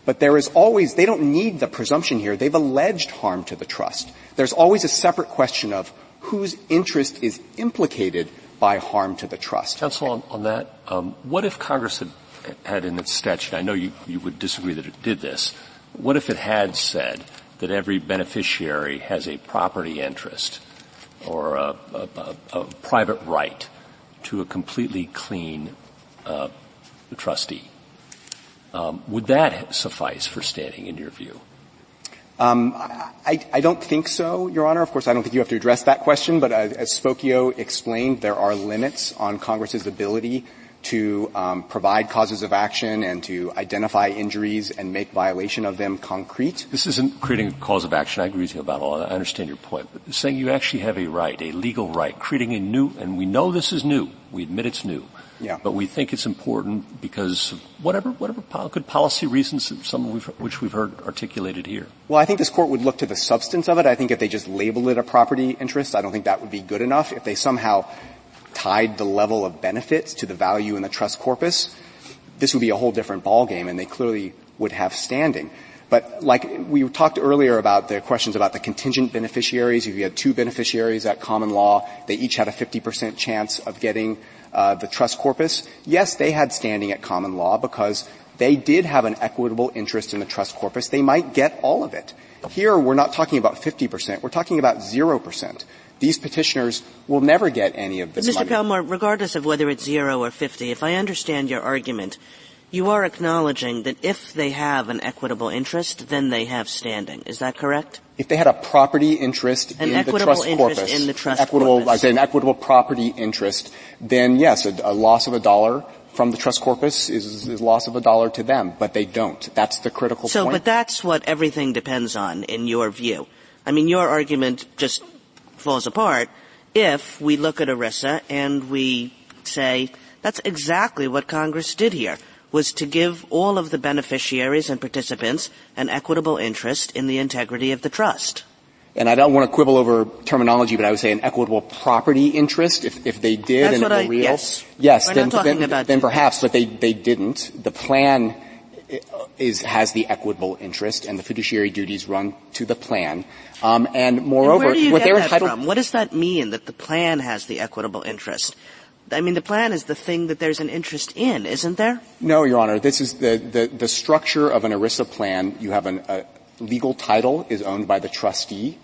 But there is always, they don't need the presumption here. They've alleged harm to the trust. There's always a separate question of whose interest is implicated by harm to the trust. Counsel, on, on that, um, what if Congress had, had in its statute, I know you, you would disagree that it did this, what if it had said that every beneficiary has a property interest or a, a, a, a private right to a completely clean uh, trustee? Um, would that suffice for standing in your view? Um, I, I, don't think so, Your Honor. Of course, I don't think you have to address that question, but as, as Spokeo explained, there are limits on Congress's ability to um, provide causes of action and to identify injuries and make violation of them concrete. This isn't creating a cause of action. I agree with you about all that. I understand your point. But saying you actually have a right, a legal right, creating a new, and we know this is new. We admit it's new. Yeah. But we think it's important because whatever, whatever good policy reasons, some of which we've heard articulated here. Well, I think this court would look to the substance of it. I think if they just labeled it a property interest, I don't think that would be good enough. If they somehow tied the level of benefits to the value in the trust corpus, this would be a whole different ballgame, and they clearly would have standing. But like we talked earlier about the questions about the contingent beneficiaries, if you had two beneficiaries at common law, they each had a 50% chance of getting uh, the trust corpus, yes, they had standing at common law because they did have an equitable interest in the trust corpus. They might get all of it. Here, we're not talking about 50%. We're talking about 0%. These petitioners will never get any of this Mr. money. Palmore, regardless of whether it's zero or 50, if I understand your argument, you are acknowledging that if they have an equitable interest, then they have standing. Is that correct? If they had a property interest an in the trust corpus, in the trust equitable, corpus. I say an equitable property interest, then yes, a, a loss of a dollar from the trust corpus is, is loss of a dollar to them, but they don't. That's the critical so, point. So, but that's what everything depends on in your view. I mean, your argument just falls apart if we look at ERISA and we say that's exactly what Congress did here was to give all of the beneficiaries and participants an equitable interest in the integrity of the trust. And I don't want to quibble over terminology, but I would say an equitable property interest, if, if they did That's and what it were I, real. Yes, yes then, talking then, about then perhaps, but they, they didn't. The plan is, has the equitable interest and the fiduciary duties run to the plan. Um, and moreover, and where do you what get they're that entitled from? What does that mean that the plan has the equitable interest? I mean, the plan is the thing that there's an interest in, isn't there? No, Your Honor. This is the, the, the structure of an ERISA plan. You have an, a legal title is owned by the trustee,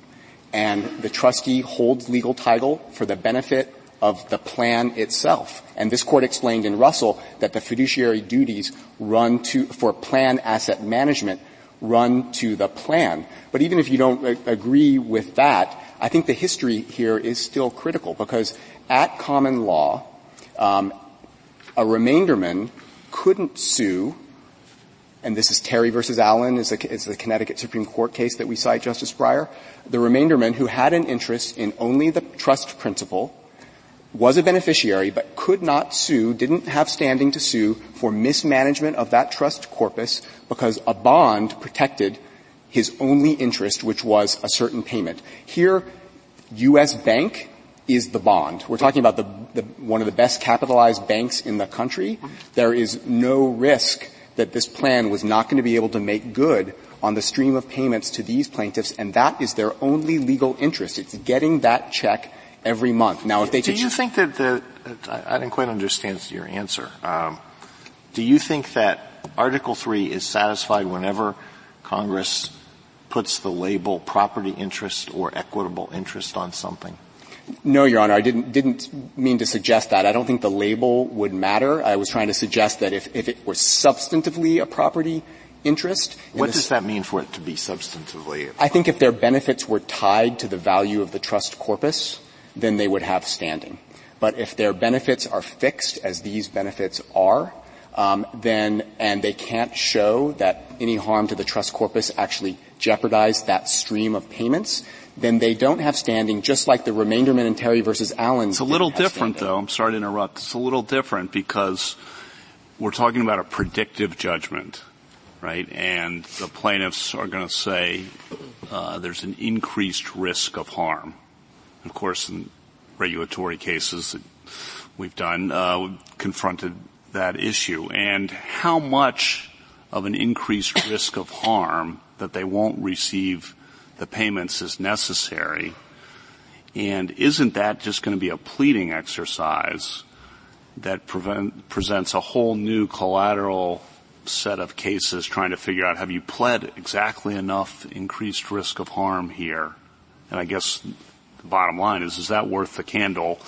and the trustee holds legal title for the benefit of the plan itself. And this court explained in Russell that the fiduciary duties run to, for plan asset management run to the plan. But even if you don't agree with that, I think the history here is still critical because at common law, um, a remainderman couldn't sue, and this is Terry versus Allen, is, is the Connecticut Supreme Court case that we cite, Justice Breyer. The remainderman who had an interest in only the trust principal was a beneficiary but could not sue, didn't have standing to sue for mismanagement of that trust corpus because a bond protected his only interest, which was a certain payment. Here, U.S. Bank is the bond. We're talking about the, the, one of the best capitalized banks in the country. There is no risk that this plan was not going to be able to make good on the stream of payments to these plaintiffs, and that is their only legal interest. It's getting that check every month. Now, if they do you think that the I didn't quite understand your answer. Um, do you think that Article Three is satisfied whenever Congress puts the label property interest or equitable interest on something? No, Your Honor, I didn't, didn't mean to suggest that. I don't think the label would matter. I was trying to suggest that if, if it were substantively a property interest. What does that mean for it to be substantively? I think if their benefits were tied to the value of the trust corpus, then they would have standing. But if their benefits are fixed, as these benefits are, um, then and they can't show that any harm to the trust corpus actually jeopardized that stream of payments, then they don't have standing, just like the remainderman and Terry versus Allen. It's a little different, though. I'm sorry to interrupt. It's a little different because we're talking about a predictive judgment, right? And the plaintiffs are going to say uh, there's an increased risk of harm. Of course, in regulatory cases that we've done, uh, we've confronted that issue. And how much of an increased risk of harm that they won't receive the payments is necessary. And isn't that just going to be a pleading exercise that prevent, presents a whole new collateral set of cases trying to figure out have you pled exactly enough increased risk of harm here? And I guess the bottom line is, is that worth the candle?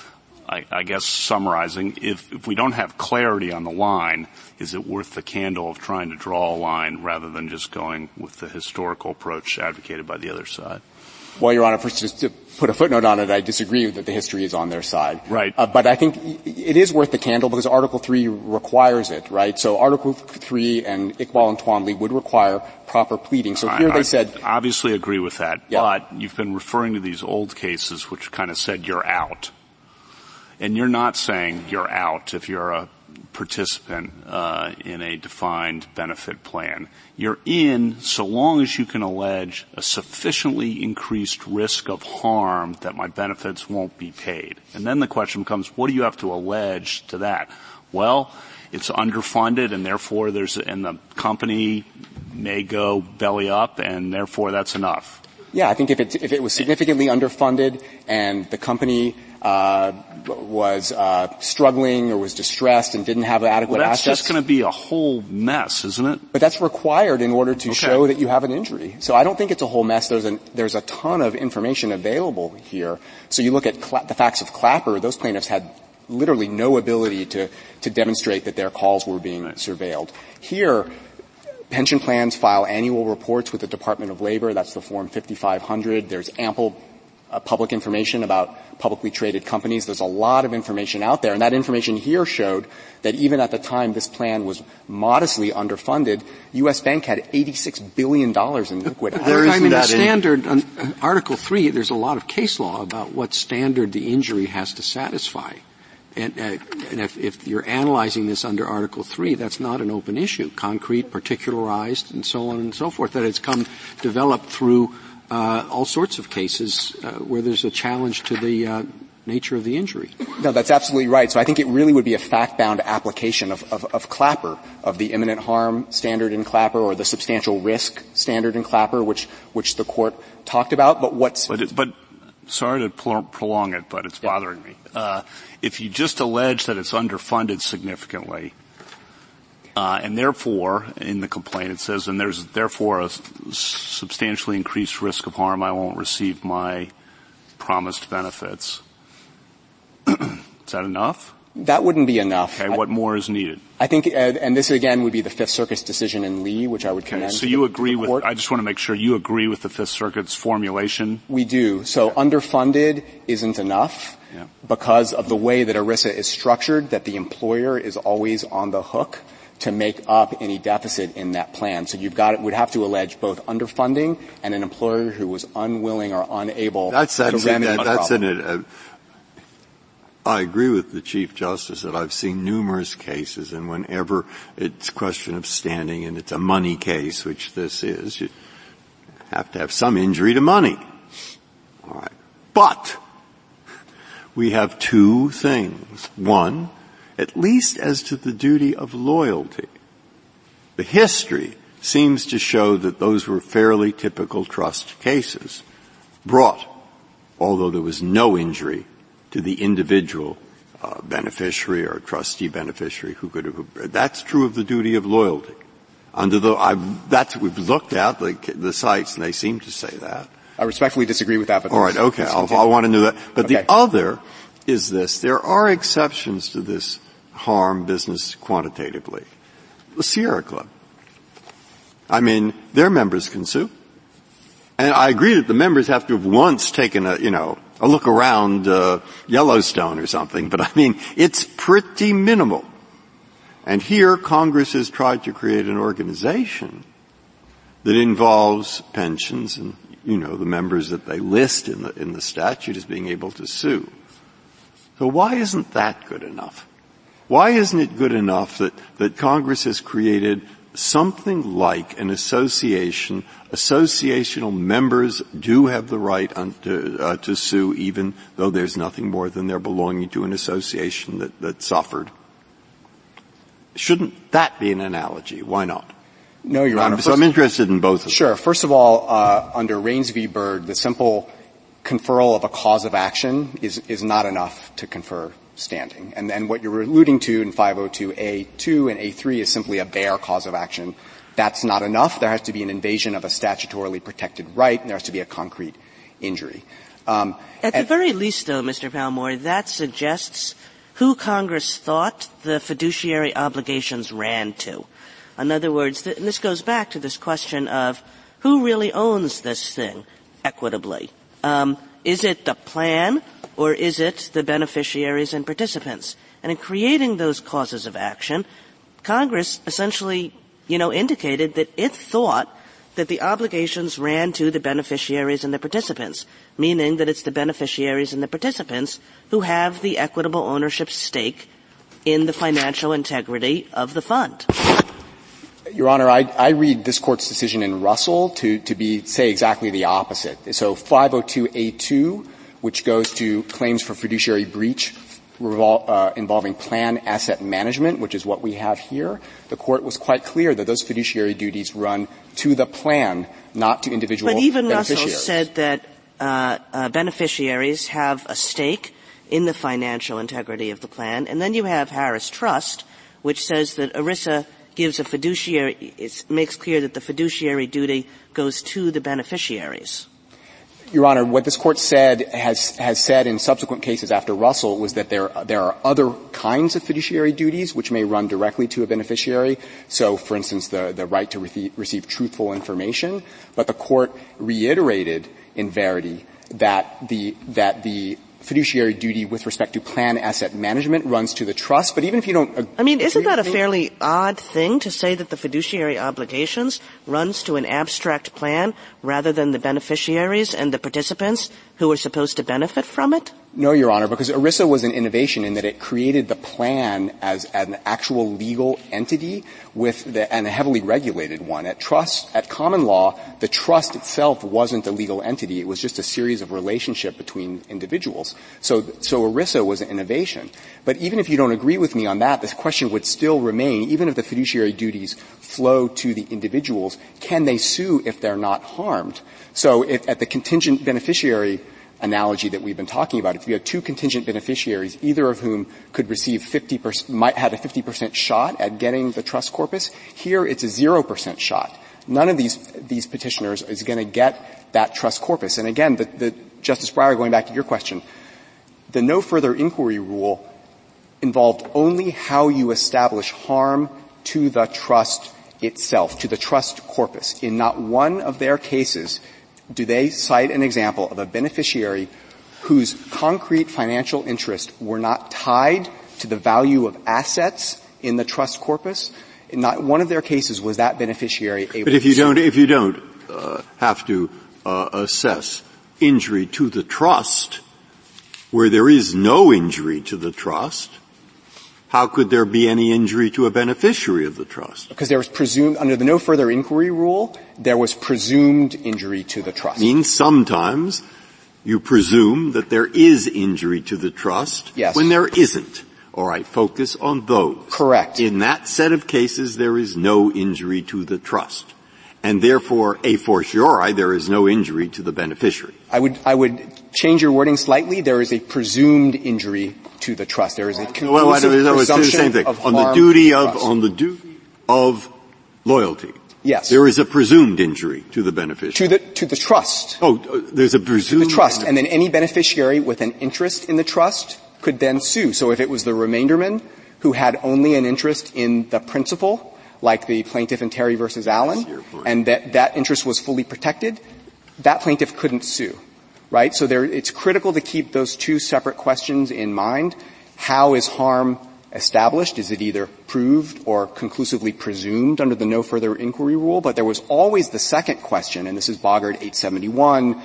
I, I guess summarizing, if, if we don't have clarity on the line, is it worth the candle of trying to draw a line rather than just going with the historical approach advocated by the other side? Well, Your Honor, first just to put a footnote on it, I disagree that the history is on their side. Right. Uh, but I think it is worth the candle because Article 3 requires it, right? So Article 3 and Iqbal and Twombly would require proper pleading. So here I, they I said. obviously agree with that, Yeah. but you've been referring to these old cases which kind of said you're out. And you're not saying you're out if you're a participant uh, in a defined benefit plan. You're in so long as you can allege a sufficiently increased risk of harm that my benefits won't be paid. And then the question becomes, what do you have to allege to that? Well, it's underfunded and therefore there's, and the company may go belly up and therefore that's enough. Yeah, I think if it, if it was significantly underfunded and the company uh, was uh, struggling or was distressed and didn't have adequate Well, that's assets. just going to be a whole mess, isn't it? But that's required in order to Okay. show that you have an injury. So I don't think it's a whole mess. There's a, there's a ton of information available here. So you look at Cla- the facts of Clapper, those plaintiffs had literally no ability to, to demonstrate that their calls were being surveilled. Here, pension plans file annual reports with the Department of Labor. That's the Form 5500. There's ample uh, public information about publicly traded companies. There's a lot of information out there, and that information here showed that even at the time this plan was modestly underfunded, U.S. Bank had $86 billion in liquid assets. There I isn't mean, the that in- standard, on uh, Article 3, there's a lot of case law about what standard the injury has to satisfy. And, uh, and if, if you're analyzing this under Article 3, that's not an open issue. Concrete, particularized, and so on and so forth. That it's come, developed through uh, all sorts of cases uh, where there's a challenge to the uh, nature of the injury. No, that's absolutely right. So I think it really would be a fact-bound application of, of, of Clapper, of the imminent harm standard in Clapper or the substantial risk standard in Clapper, which, which the court talked about. But what's, But, it, but sorry to pro- prolong it, but it's bothering me. Uh, if you just allege that it's underfunded significantly, uh, and therefore, in the complaint it says, and there's therefore a substantially increased risk of harm, I won't receive my promised benefits. <clears throat> Is that enough? that wouldn't be enough. Okay, what more is needed? I think, uh, and this again would be the Fifth Circuit's decision in Lee, which I would Okay, commend. so you the- agree the with. I just want to make sure you agree with the Fifth Circuit's formulation? We do. So underfunded isn't enough Yeah. because of the way that ERISA is structured, that the employer is always on the hook to make up any deficit in that plan. So you've got, it would have to allege both underfunding and an employer who was unwilling or unable That's, to remedy that, that's in it. Uh, I agree with the Chief Justice that I've seen numerous cases, and whenever it's a question of standing and it's a money case, which this is, you have to have some injury to money. All right. But we have two things. One, at least as to the duty of loyalty. The history seems to show that those were fairly typical trust cases brought, although there was no injury to the individual uh, beneficiary or trustee beneficiary who could have. That's true of the duty of loyalty. Under the, I've, that's we've looked at the, the cites, and they seem to say that. I respectfully disagree with that, but All right, okay, I'll. I want to know that. But Okay. the other is this: there are exceptions to this harm business quantitatively. The Sierra Club. I mean, their members can sue. And I agree that the members have to have once taken a, you know, a look around uh, Yellowstone or something, but I mean, it's pretty minimal. And here, Congress has tried to create an organization that involves pensions and, you know, the members that they list in the, in the statute as being able to sue. So why isn't that good enough? Why isn't it good enough that, that Congress has created something like an association, associational members do have the right un, to, uh, to sue even though there's nothing more than their belonging to an association that, that suffered? Shouldn't that be an analogy? Why not? No, Your Honor. Um, so I'm interested in both of them. Sure. First of all, uh, under Raines v. Byrd, the simple conferral of a cause of action is, is not enough to confer standing. And then what you're alluding to in 502A2 and A3 is simply a bare cause of action. That's not enough. There has to be an invasion of a statutorily protected right, and there has to be a concrete injury. Um, At the very least, though, Mr. Palmore, that suggests who Congress thought the fiduciary obligations ran to. In other words, th- and this goes back to this question of who really owns this thing equitably. Um, is it the plan or is it the beneficiaries and participants? And in creating those causes of action, Congress essentially, you know, indicated that it thought that the obligations ran to the beneficiaries and the participants, meaning that it's the beneficiaries and the participants who have the equitable ownership stake in the financial integrity of the fund. Your Honor, I, I, read this court's decision in Russell to, to be, say exactly the opposite. So 502A2, which goes to claims for fiduciary breach revol- uh, involving plan asset management, which is what we have here, the court was quite clear that those fiduciary duties run to the plan, not to individual But even Russell said that uh, uh, beneficiaries have a stake in the financial integrity of the plan. And then you have Harris Trust, which says that ERISA gives a fiduciary, it makes clear that the fiduciary duty goes to the beneficiaries. Your Honor, what this court said has has said in subsequent cases after Russell was that there there are other kinds of fiduciary duties which may run directly to a beneficiary. So, for instance, the the right to re- receive truthful information. But the court reiterated in Varity that the that the fiduciary duty with respect to plan asset management runs to the trust. But even if you don't, I mean, isn't that a fairly odd thing to say that the fiduciary obligations runs to an abstract plan rather than the beneficiaries and the participants who are supposed to benefit from it? No, Your Honor, because ERISA was an innovation in that it created the plan as an actual legal entity with the, and a heavily regulated one. At trust, at common law, the trust itself wasn't a legal entity. It was just a series of relationship between individuals. So, so ERISA was an innovation. But even if you don't agree with me on that, this question would still remain, even if the fiduciary duties flow to the individuals, can they sue if they're not harmed? So if, at the contingent beneficiary analogy that we've been talking about, if you had two contingent beneficiaries, either of whom could receive 50%, might have a 50% shot at getting the trust corpus, here it's a 0% shot. None of these, these petitioners is going to get that trust corpus. And again, the, the, Justice Breyer, going back to your question, the no further inquiry rule involved only how you establish harm to the trust itself, to the trust corpus. In not one of their cases do they cite an example of a beneficiary whose concrete financial interests were not tied to the value of assets in the trust corpus? In not one of their cases was that beneficiary able. But if you don't, if you don't uh, have to uh, assess injury to the trust, where there is no injury to the trust, how could there be any injury to a beneficiary of the trust? Because there was presumed, under the no further inquiry rule, there was presumed injury to the trust. Means sometimes you presume that there is injury to the trust yes. when there isn't. All right, focus on those. Correct. In that set of cases, there is no injury to the trust. And therefore, a fortiori, there is no injury to the beneficiary. I would, I would change your wording slightly. There is a presumed injury to the trust. There is a conclusive well, presumption the same thing. of on the duty of on the duty of loyalty. Yes. There is a presumed injury to the beneficiary. To the, to the trust. Oh, uh, there's a presumed. To the trust. And then any beneficiary with an interest in the trust could then sue. So if it was the remainderman who had only an interest in the principal, like the plaintiff in Terry versus Allen, and that, that interest was fully protected, that plaintiff couldn't sue right? So there, it's critical to keep those two separate questions in mind. How is harm established? Is it either proved or conclusively presumed under the no further inquiry rule? But there was always the second question, and this is Bogert 871,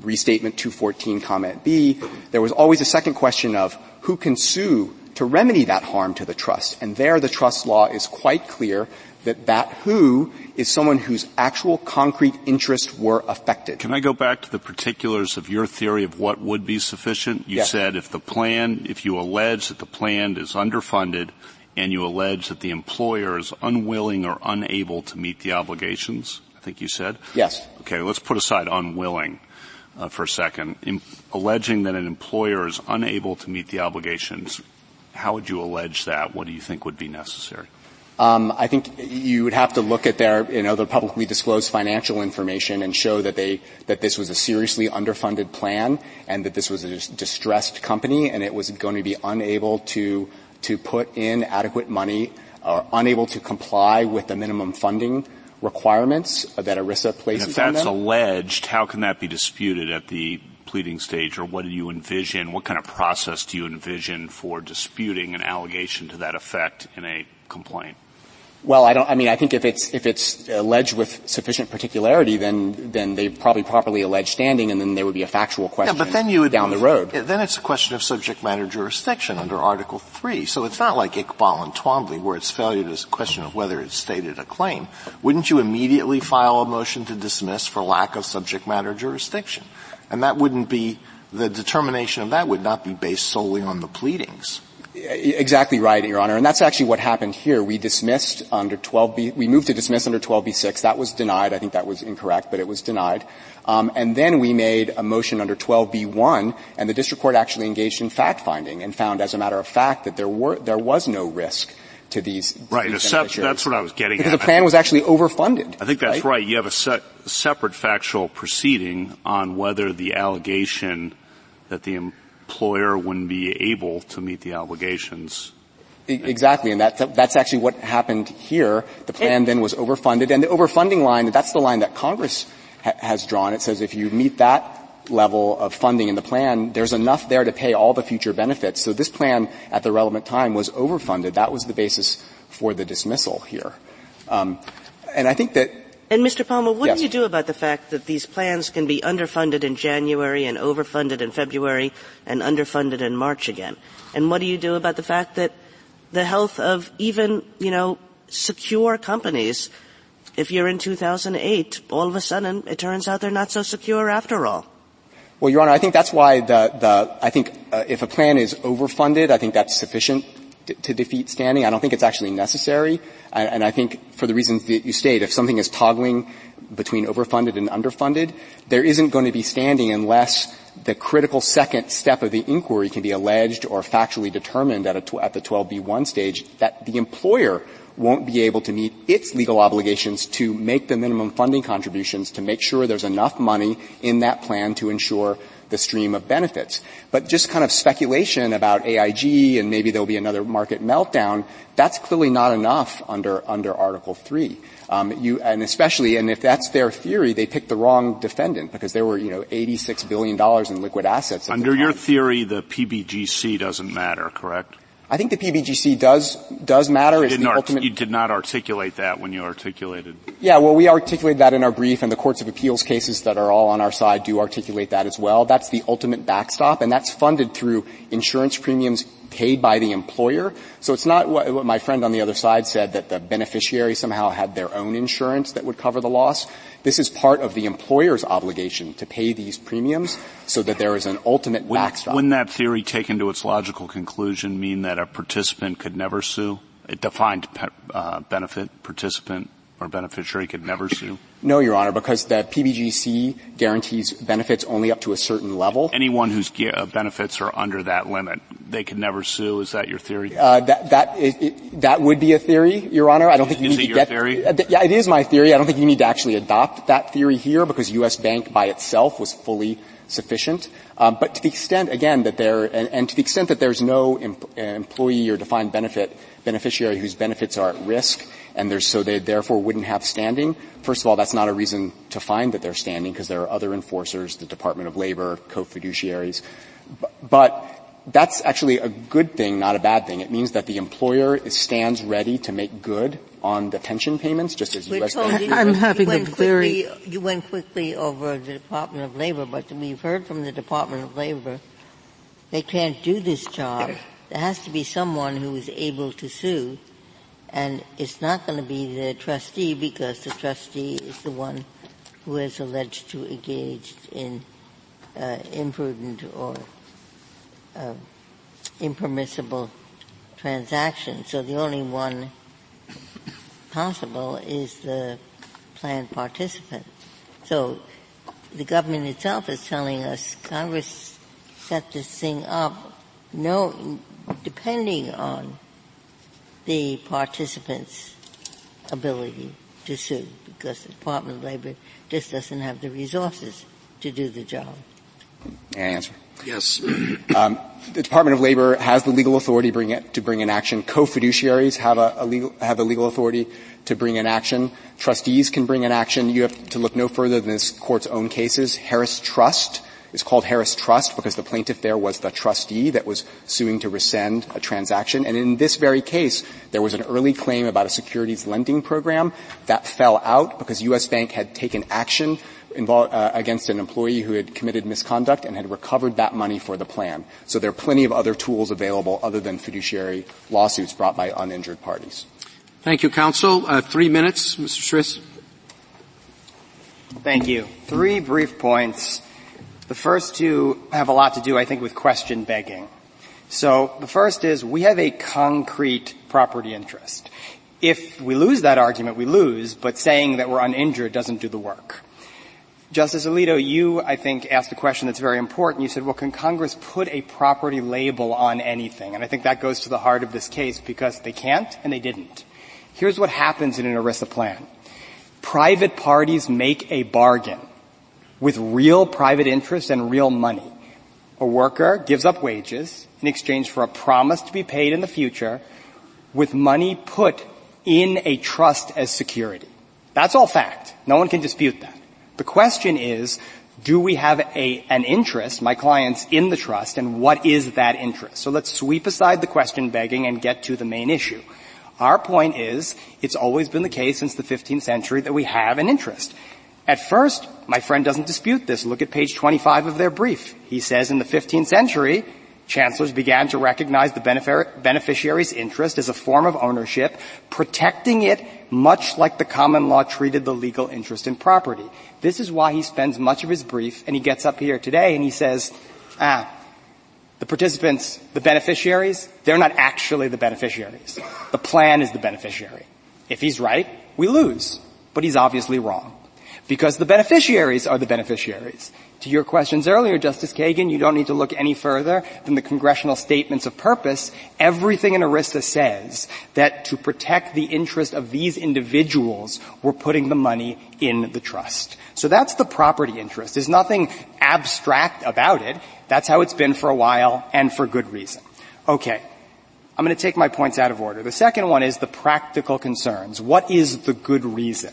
restatement 214 comment B. There was always a second question of who can sue to remedy that harm to the trust. And there the trust law is quite clear that that who is someone whose actual concrete interests were affected. Can I go back to the particulars of your theory of what would be sufficient? You yes. said if the plan, if you allege that the plan is underfunded and you allege that the employer is unwilling or unable to meet the obligations, I think you said? Yes. Okay, let's put aside unwilling. Uh, for a second, in, alleging that an employer is unable to meet the obligations, how would you allege that? What do you think would be necessary? Um, I think you would have to look at their, you know, the publicly disclosed financial information and show that they that this was a seriously underfunded plan and that this was a distressed company and it was going to be unable to to put in adequate money or unable to comply with the minimum funding requirements that ERISA And places if on that's alleged, how can that be disputed at the pleading stage, or what do you envision? What kind of process do you envision for disputing an allegation to that effect in a complaint? Well, I don't. I mean, I think if it's if it's alleged with sufficient particularity, then then they probably properly allege standing, and then there would be a factual question. Yeah, but then you would down the road. Then it's a question of subject matter jurisdiction under Article Three. So it's not like Iqbal and Twombly, where it's failure a question of whether it's stated a claim. Wouldn't you immediately file a motion to dismiss for lack of subject matter jurisdiction? And that wouldn't be the determination of that would not be based solely on the pleadings. Exactly right, Your Honor. And that's actually what happened here. We dismissed under 12B, we moved to dismiss under 12B6. That was denied. I think that was incorrect, but it was denied. Um, and then we made a motion under 12B1, and the district court actually engaged in fact-finding and found, as a matter of fact, that there were, there was no risk to these. Right, these sep- that's what I was getting because at. the plan was actually overfunded. I think that's right. right. You have a se- separate factual proceeding on whether the allegation that the employer wouldn't be able to meet the obligations Exactly, and that, that's actually what happened here. The plan then was overfunded, and the overfunding line, that's the line that Congress ha- has drawn. It says if you meet that level of funding in the plan, there's enough there to pay all the future benefits. So this plan, at the relevant time, was overfunded. That was the basis for the dismissal here. Um, and I think that And Mr. Palmore, what Yes. do you do about the fact that these plans can be underfunded in January and overfunded in February and underfunded in March again? And what do you do about the fact that the health of even, you know, secure companies, if you're in 2008, all of a sudden it turns out they're not so secure after all? Well, Your Honor, I think that's why the, the I think uh, if a plan is overfunded, I think that's sufficient to, defeat standing. I don't think it's actually necessary, and, I think for the reasons that you state, if something is toggling between overfunded and underfunded, there isn't going to be standing unless the critical second step of the inquiry can be alleged or factually determined at, tw- at the 12B1 stage that the employer won't be able to meet its legal obligations to make the minimum funding contributions to make sure there's enough money in that plan to ensure the stream of benefits. But just kind of speculation about AIG and maybe there'll be another market meltdown, that's clearly not enough under, under Article 3. Um, you, and especially, and if that's their theory, they picked the wrong defendant because there were, you know, $86 billion in liquid assets. Under your theory, the PBGC doesn't matter, correct? I think the PBGC does, does matter. You, It's didn't the art- you did not articulate that when you articulated. Yeah, well, we articulated that in our brief, and the courts of appeals cases that are all on our side do articulate that as well. That's the ultimate backstop, and that's funded through insurance premiums paid by the employer. So it's not what, what my friend on the other side said that the beneficiary somehow had their own insurance that would cover the loss. This is part of the employer's obligation to pay these premiums so that there is an ultimate Wouldn't, backstop. wouldn't that theory taken to its logical conclusion mean that a participant could never sue? A defined pe- uh, benefit participant or beneficiary could never sue? No, Your Honor, because the PBGC guarantees benefits only up to a certain level. Anyone whose uh, benefits are under that limit, they could never sue. Is that your theory? Uh, that that it, it, that would be a theory, Your Honor. I don't think you Is need it to your get. theory? Uh, th- yeah, it is my theory. I don't think you need to actually adopt that theory here because U.S. Bank by itself was fully sufficient. Um, but to the extent, again, that there and, and to the extent that there's no em- uh, employee or defined benefit beneficiary whose benefits are at risk, and there's so they therefore wouldn't have standing. First of all, that's not a reason to find that they're standing because there are other enforcers, the Department of Labor, co-fiduciaries. B- But that's actually a good thing, not a bad thing. It means that the employer is, stands ready to make good on the pension payments, just as We're U.S. told you- <laughs> I'm you having a very- quickly- You went quickly over the Department of Labor, but we've heard from the Department of Labor, they can't do this job. There has to be someone who is able to sue, and it's not going to be the trustee because the trustee is the one who is alleged to engage in uh, imprudent or uh, impermissible transactions. So the only one possible is the plan participant. So the government itself is telling us Congress set this thing up no, depending on the participant's ability to sue because the Department of Labor just doesn't have the resources to do the job. May I answer? Yes. Um, the Department of Labor has the legal authority bring it, to bring an action. Co-fiduciaries have a, a legal, have the legal authority to bring an action. Trustees can bring an action. You have to look no further than this court's own cases. Harris Trust is called Harris Trust because the plaintiff there was the trustee that was suing to rescind a transaction. And in this very case, there was an early claim about a securities lending program that fell out because U.S. Bank had taken action uh, against an employee who had committed misconduct and had recovered that money for the plan. So there are plenty of other tools available other than fiduciary lawsuits brought by uninjured parties. Thank you, counsel. Uh, three minutes, Mr. Stris. Thank you. Three brief points. The first two have a lot to do, I think, with question begging. So the first is we have a concrete property interest. If we lose that argument, we lose, but saying that we're uninjured doesn't do the work. Justice Alito, you, I think, asked a question that's very important. You said, well, can Congress put a property label on anything? And I think that goes to the heart of this case because they can't and they didn't. Here's what happens in an ERISA plan. Private parties make a bargain with real private interest and real money. A worker gives up wages in exchange for a promise to be paid in the future with money put in a trust as security. That's all fact. No one can dispute that. The question is, do we have a, an interest, my clients, in the trust, and what is that interest? So let's sweep aside the question begging and get to the main issue. Our point is, it's always been the case since the 15th century that we have an interest. At first, my friend doesn't dispute this. Look at page 25 of their brief. He says in the 15th century, chancellors began to recognize the beneficiary's interest as a form of ownership, protecting it much like the common law treated the legal interest in property. This is why he spends much of his brief, and he gets up here today and he says, ah, the participants, the beneficiaries, they're not actually the beneficiaries. The plan is the beneficiary. If he's right, we lose. But he's obviously wrong. Because the beneficiaries are the beneficiaries. To your questions earlier, Justice Kagan, you don't need to look any further than the congressional statements of purpose. Everything in ERISA says that to protect the interest of these individuals, we're putting the money in the trust. So that's the property interest. There's nothing abstract about it. That's how it's been for a while and for good reason. Okay. I'm going to take my points out of order. The second one is the practical concerns. What is the good reason?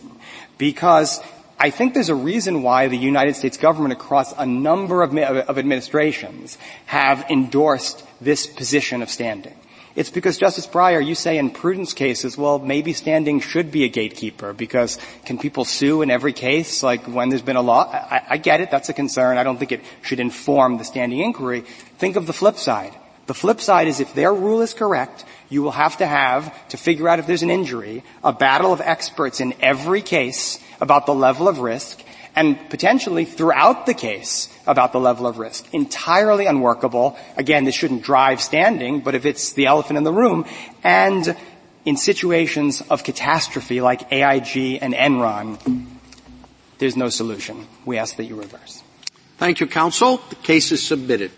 Because I think there's a reason why the United States government across a number of, of administrations have endorsed this position of standing. It's because Justice Breyer, you say in prudence cases, well, maybe standing should be a gatekeeper because can people sue in every case, like when there's been a law? I, I get it, that's a concern. I don't think it should inform the standing inquiry. Think of the flip side. The flip side is if their rule is correct, you will have to have, to figure out if there's an injury, a battle of experts in every case about the level of risk and potentially throughout the case about the level of risk. Entirely unworkable. Again, this shouldn't drive standing, but if it's the elephant in the room, and in situations of catastrophe like AIG and Enron, there's no solution. We ask that you reverse. Thank you, counsel. The case is submitted.